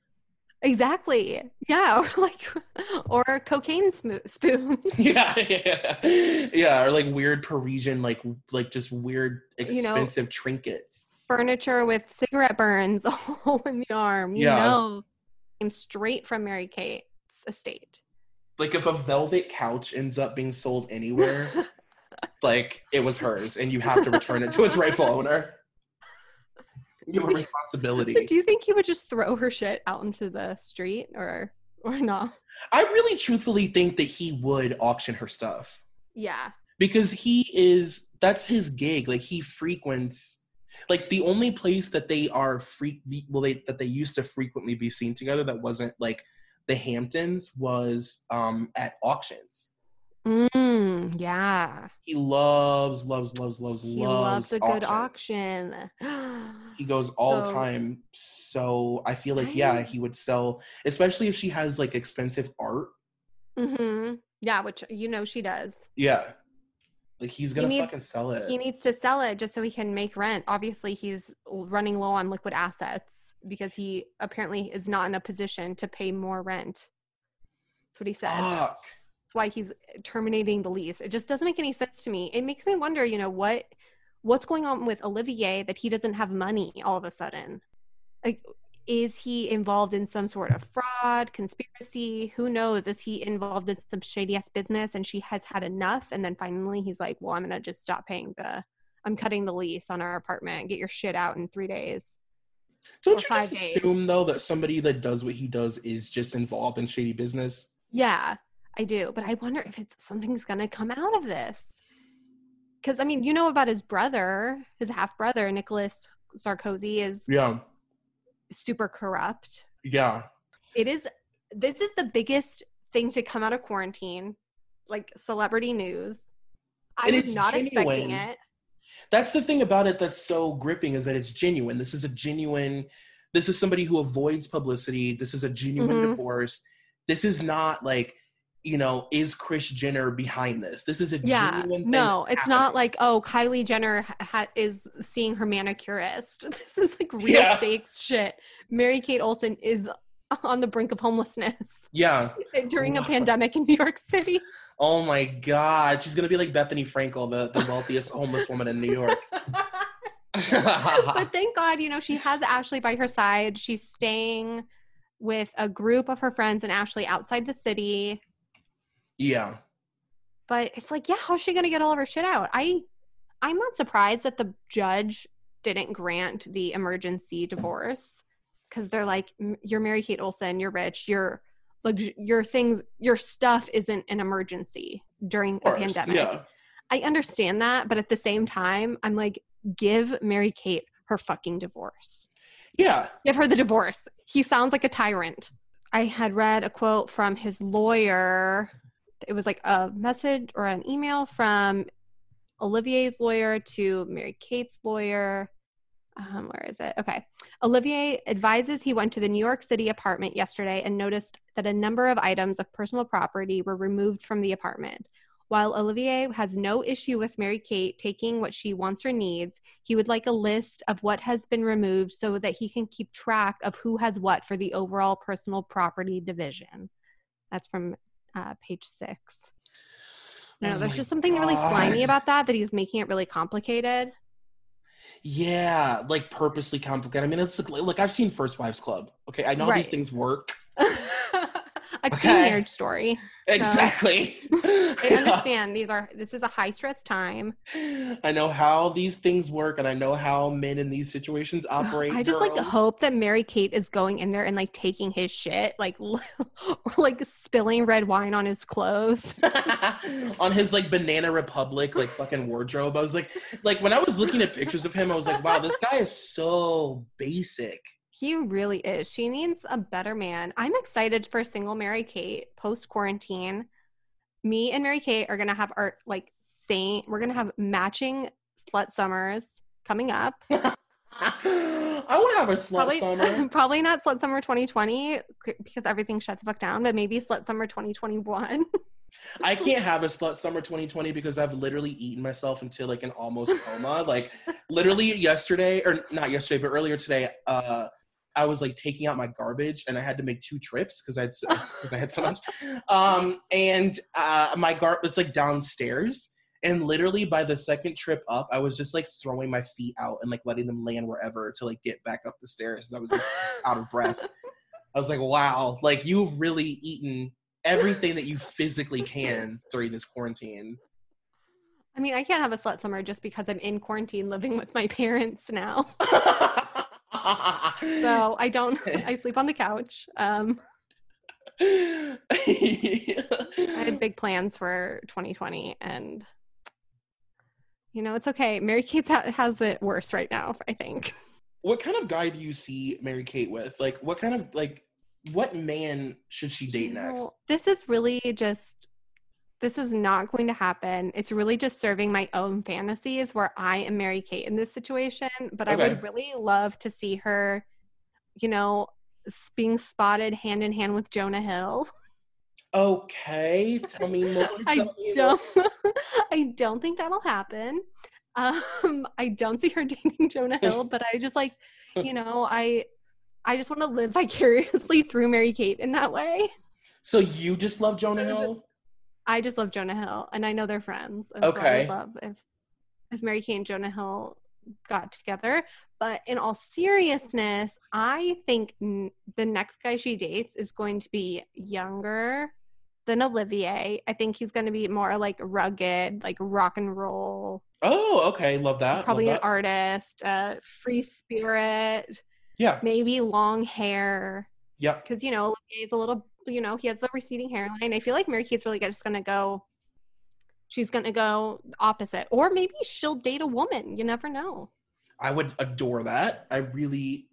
Exactly. Yeah. Or like, or cocaine smo- spoon. yeah, yeah, yeah, or like weird Parisian, like like just weird You know- expensive trinkets. Furniture with cigarette burns all in the arm. You Yeah. know, came straight from Mary Kate's estate. Like if a velvet couch ends up being sold anywhere, like it was hers, and you have to return it to its rightful owner. You a responsibility. Do you think he would just throw her shit out into the street or or not? I really truthfully think that he would auction her stuff. Yeah. because he is that's his gig like he frequents like the only place that they are freak well they that they used to frequently be seen together that wasn't like the hamptons was um at auctions Mm, yeah. he loves loves loves loves He loves loves a good auction. he goes all the So- time so i feel like yeah he would sell especially if she has like expensive art Mm-hmm. Yeah, which you know she does. yeah like he's gonna he needs- fucking sell it He needs to sell it just so he can make rent. Obviously, he's running low on liquid assets because he apparently is not in a position to pay more rent. That's what he said. Fuck. That's why he's terminating the lease. It just doesn't make any sense to me. It makes me wonder, you know, what what's going on with Olivier that he doesn't have money all of a sudden? Like is he involved in some sort of fraud, conspiracy? Who knows? Is he involved in some shady ass business and she has had enough and then finally he's like, "Well, I'm going to just stop paying the I'm cutting the lease on our apartment. Get your shit out in 3 days." Don't you just days. assume though that somebody that does what he does is just involved in shady business? Yeah, I do. But I wonder if it's something's going to come out of this. Because, I mean, you know about his brother, his half brother, Nicolas Sarkozy, is Yeah, super corrupt. yeah. It is, this is the biggest thing to come out of quarantine, like celebrity news. I was not expecting it. That's the thing about it that's so gripping is that it's genuine. This is a genuine This is somebody who avoids publicity. This is a genuine Mhm. divorce. This is not like, you know, is Kris Jenner behind this? This is a Yeah. genuine thing. No, it's happening. not like, oh, Kylie Jenner ha- ha- is seeing her manicurist. This is like real Yeah. stakes shit. Mary Kate Olsen is on the brink of homelessness Yeah. during a pandemic in New York City. Oh my God. She's gonna be like Bethenny Frankel, the, the wealthiest homeless woman in New York. but thank God, you know, she has Ashley by her side. She's staying with a group of her friends and Ashley outside the city. Yeah. But it's like, yeah, how's she gonna get all of her shit out? I I'm not surprised that the judge didn't grant the emergency divorce because they're like, you're Mary Kate Olsen, you're rich, you're like your things, your stuff isn't an emergency during course. pandemic. Yeah. I understand that, but at the same time, I'm like, give Mary Kate her fucking divorce. Yeah. Give her the divorce. He sounds like a tyrant. I had read a quote from his lawyer. It was like a message or an email from Olivier's lawyer to Mary Kate's lawyer. Um, where is it? Okay. Olivier advises he went to the New York City apartment yesterday and noticed that a number of items of personal property were removed from the apartment. While Olivier has no issue with Mary Kate taking what she wants or needs, he would like a list of what has been removed so that he can keep track of who has what for the overall personal property division. That's from uh, page six. No, Oh there's just something really slimy about that that he's making it really complicated. Yeah, like purposely complicated. I mean, it's like, look, I've seen First Wives Club. Okay, I know how these things work. I've seen Okay. Marriage Story. Exactly. I understand these are this is a high stress time. I know how these things work, and I know how men in these situations operate. I just like to hope that Mary Kate is going in there and like taking his shit, like or like spilling red wine on his clothes. on his like Banana Republic like fucking wardrobe. I was like, like when I was looking at pictures of him, I was like, wow, this guy is so basic. He really is. She needs a better man. I'm excited for single Mary Kate post quarantine. Me and Mary Kate are gonna have our like same. We're gonna have matching slut summers coming up. I want to have a slut Probably, summer. probably not slut summer 2020 because everything shuts the fuck down. But maybe slut summer 2021. I can't have a slut summer 2020 because I've literally eaten myself into like an almost coma. Like literally yesterday, or not yesterday, but earlier today, uh, I was like taking out my garbage and I had to make two trips because I had because I had so much. Um, and uh, my gar it's like downstairs. And literally by the second trip up, I was just like throwing my feet out and like letting them land wherever to like get back up the stairs. I was just out of breath. I was like, wow, like you've really eaten everything that you physically can during this quarantine. I mean, I can't have a slut summer just because I'm in quarantine living with my parents now. So I don't. I sleep on the couch. Um, I had big plans for 2020, and you know, it's okay. Mary Kate ha- has it worse right now. I think. what kind of guy do you see Mary Kate with? Like, what kind of like, what man should she date You next? know, This is really just. This is not going to happen. It's really just serving my own fantasies where I am Mary Kate in this situation. But I would really love to see her, you know, being spotted hand in hand with Jonah Hill. Okay, tell me more. I me don't. I don't think that'll happen. Um, I don't see her dating Jonah Hill, but I just like, you know, I, I just want to live vicariously through Mary Kate in that way. So you just love Jonah Hill? I just love Jonah Hill, and I know they're friends. And So I Okay. would love if if Mary Kate and Jonah Hill got together. But in all seriousness, I think n- the next guy she dates is going to be younger than Olivier. I think he's going to be more like rugged, like rock and roll, Oh, okay, love that. probably love an that. artist, uh, free spirit, Yeah, maybe long hair. yep. Because, you know, Olivier's a little, you know, he has the receding hairline. I feel like Mary Kate's really just going to go, she's going to go opposite. Or maybe she'll date a woman. You never know. I would adore that. I really,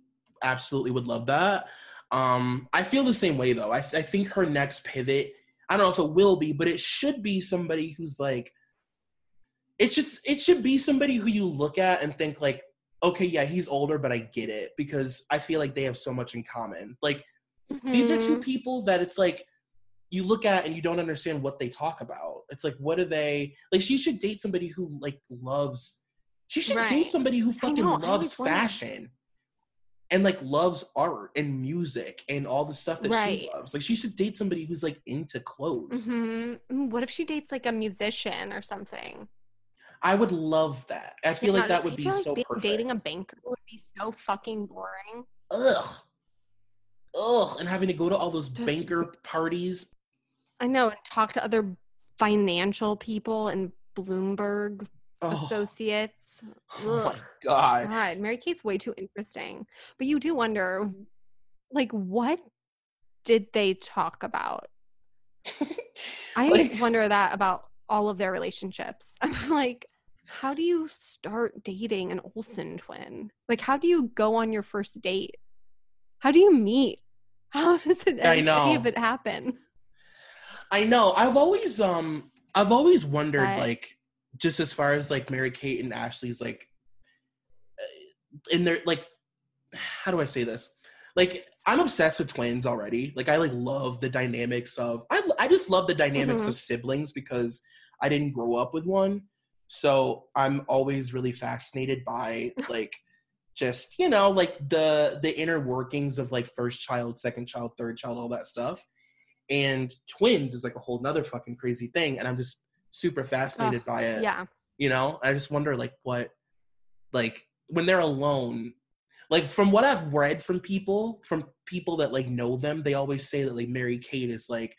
absolutely would love that. Um, I feel the same way though. I, I think her next pivot, I don't know if it will be, but it should be somebody who's like, it should it should be somebody who you look at and think like okay, yeah, he's older, but I get it because I feel like they have so much in common. Like these are two Mhm. people that it's like you look at and you don't understand what they talk about. It's like what do they like? She should date somebody who like loves. She should date somebody who fucking know, loves wondered. fashion and like loves art and music and all the stuff that she loves. Like she should date somebody who's like into clothes. Mhm. Mm, What if she dates like a musician or something? I would love that. I feel Yeah, like that would be like so perfect. Dating a banker would be so fucking boring. ugh, ugh, and having to go to all those Just- banker parties. I know, and talk to other financial people and Bloomberg Oh, associates. oh my god. God, Mary Kate's way too interesting. But you do wonder, like, what did they talk about? I Like- wonder that about all of their relationships. I'm like, how do you start dating an Olsen twin? Like, how do you go on your first date? How do you meet? How does it, I any of it happen? I know. I've always um I've always wondered Right. like just as far as like Mary Kate and Ashley's like uh, in their like how do I say this? Like I'm obsessed with twins already. Like I like love the dynamics of I I just love the dynamics Mhm. of siblings because I didn't grow up with one. So I'm always really fascinated by like just, you know, like the the inner workings of like first child, second child, third child, all that stuff and twins is like a whole nother fucking crazy thing and i'm just super fascinated by it Yeah. you know i just wonder like what like when they're alone like from what i've read from people from people that like know them they always say that like mary kate is like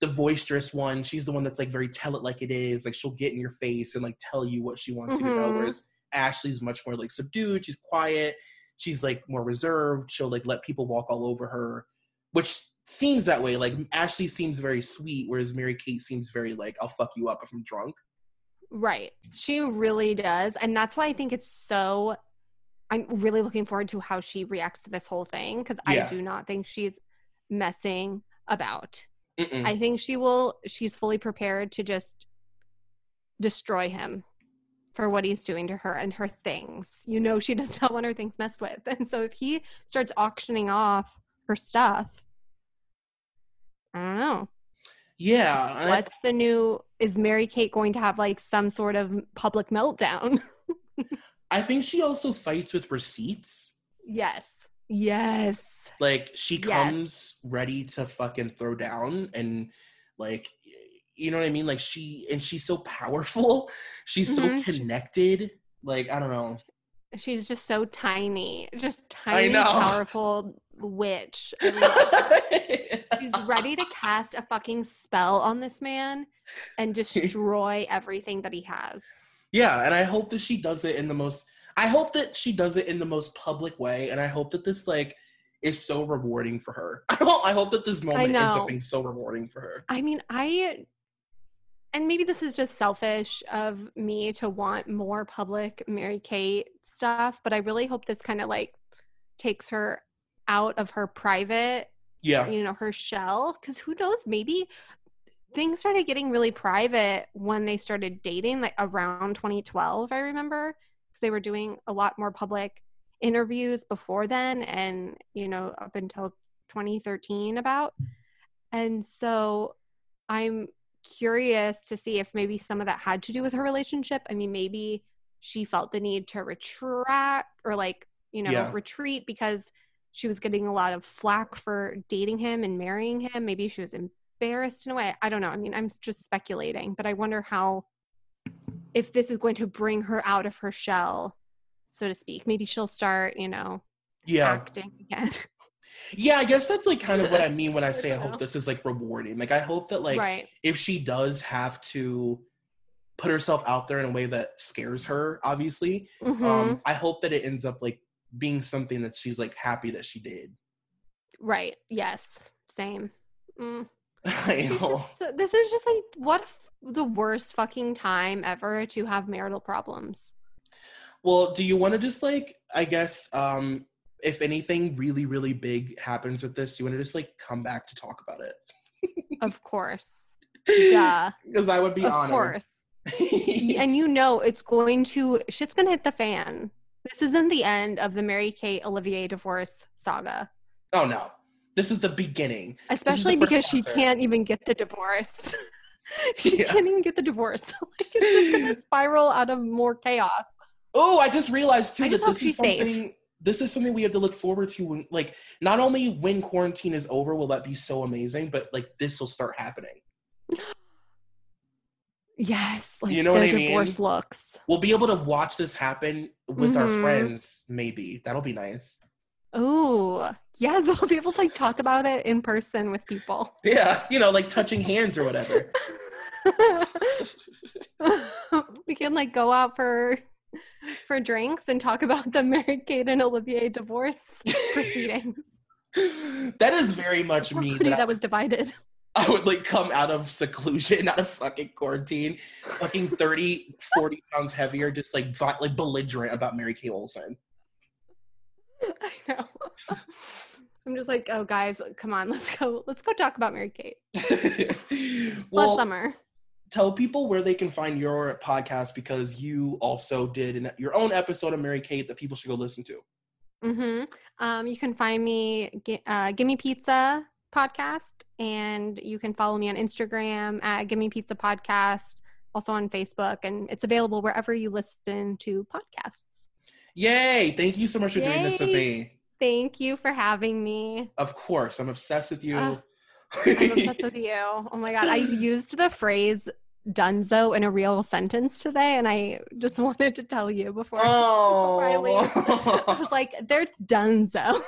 the boisterous one she's the one that's like very tell it like it is like she'll get in your face and like tell you what she wants you to know Mhm. whereas ashley's much more like subdued she's quiet she's like more reserved she'll like let people walk all over her which seems that way like ashley seems very sweet whereas mary kate seems very like i'll fuck you up if i'm drunk Right. She really does. And that's why I think it's so I'm really looking forward to how she reacts to this whole thing because Yeah. I do not think she's messing about. Mm-mm. I think she will she's fully prepared to just destroy him for what he's doing to her and her things. You know she does not want her things messed with. And so if he starts auctioning off her stuff, I don't know. yeah I- What's the new? Is Mary Kate going to have like some sort of public meltdown? I think she also fights with receipts. yes. Yes. Like she Yes. comes ready to fucking throw down and like you know what I mean? Like she and she's so powerful. She's so Mhm. connected. Like I don't know. She's just so tiny, just tiny, powerful witch. She's ready to cast a fucking spell on this man and destroy everything that he has. yeah, and I hope that she does it in the most I hope that she does it in the most public way and I hope that this like is so rewarding for her. I hope, I hope that this moment ends up being so rewarding for her. I mean, I and maybe this is just selfish of me to want more public Mary Kate stuff, but I really hope this kind of like takes her out of her private, Yeah. you know, her shell. Because who knows, maybe things started getting really private when they started dating, like around 2012, I remember, because they were doing a lot more public interviews before then and, you know, up until 2013 about. And so I'm curious to see if maybe some of that had to do with her relationship. I mean, maybe she felt the need to retract or like, you know, Yeah. retreat because she was getting a lot of flack for dating him and marrying him. Maybe she was embarrassed in a way. I don't know. I mean, I'm just speculating, but I wonder how if this is going to bring her out of her shell, so to speak. Maybe she'll start, you know, Yeah. acting again. Yeah, I guess that's like kind of what I mean when I say I hope this is like rewarding. Like I hope that like right. if she does have to put herself out there in a way that scares her, obviously, Mhm. um, I hope that it ends up like being something that she's like happy that she did. right. Yes. Same. Mm. I know. just- this is just like what the worst fucking time ever to have marital problems. Well, do you want to just like I guess um if anything really really big happens with this, you want to just like come back to talk about it? Of course. yeah Because I would be of honored. course. And you know it's going to shit's gonna hit the fan This isn't the end of the Mary Kate Olivier divorce saga. Oh no. This is the beginning. Especially first because she can't even get the divorce. she Yeah. can't even get the divorce. like it's just gonna spiral out of more chaos. Oh, I just realized too I that this is she's safe. This is something we have to look forward to when like not only when quarantine is over will that be so amazing, but like this will start happening. Yes, like You know what I mean? looks. We'll be able to watch this happen with our Mhm. friends, maybe. That'll be nice. Oh, yeah, they'll be able to like talk about it in person with people. Yeah, you know, like touching hands or whatever. we can like go out for for drinks and talk about the Mary Kate and Olivier divorce proceedings. that is very much me. That I, was divided. I would like come out of seclusion, out of fucking quarantine, fucking 30, 40 pounds heavier, just like like belligerent about Mary Kate Olsen. I know. I'm just like, oh guys, come on, let's go. Let's go talk about Mary Kate. Well, Summer. Tell people where they can find your podcast because you also did an, your own episode of Mary Kate that people should go listen to. hmm Um, you can find me, uh, Gimme Pizza podcast, and you can follow me on Instagram at Gimme Pizza Podcast, also on Facebook, and it's available wherever you listen to podcasts. Yay! Thank you so much for doing this with me. Thank you for having me. Of course, I'm obsessed with you. Uh, I'm obsessed with you. Oh my god, I used the phrase "dunzo" in a real sentence today, and I just wanted to tell you before. before I leave. I oh. was like, "They're dunzo."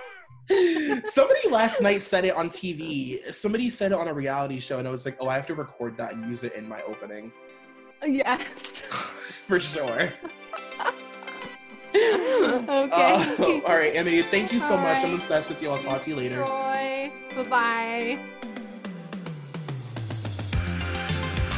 Somebody last night said it on TV. Somebody said it on a reality show, and I was like, "Oh, I have to record that and use it in my opening yes. for sure." okay. Uh, all right, Emily. Thank you so All much. I'm obsessed with you. I'll talk to you later. Bye bye.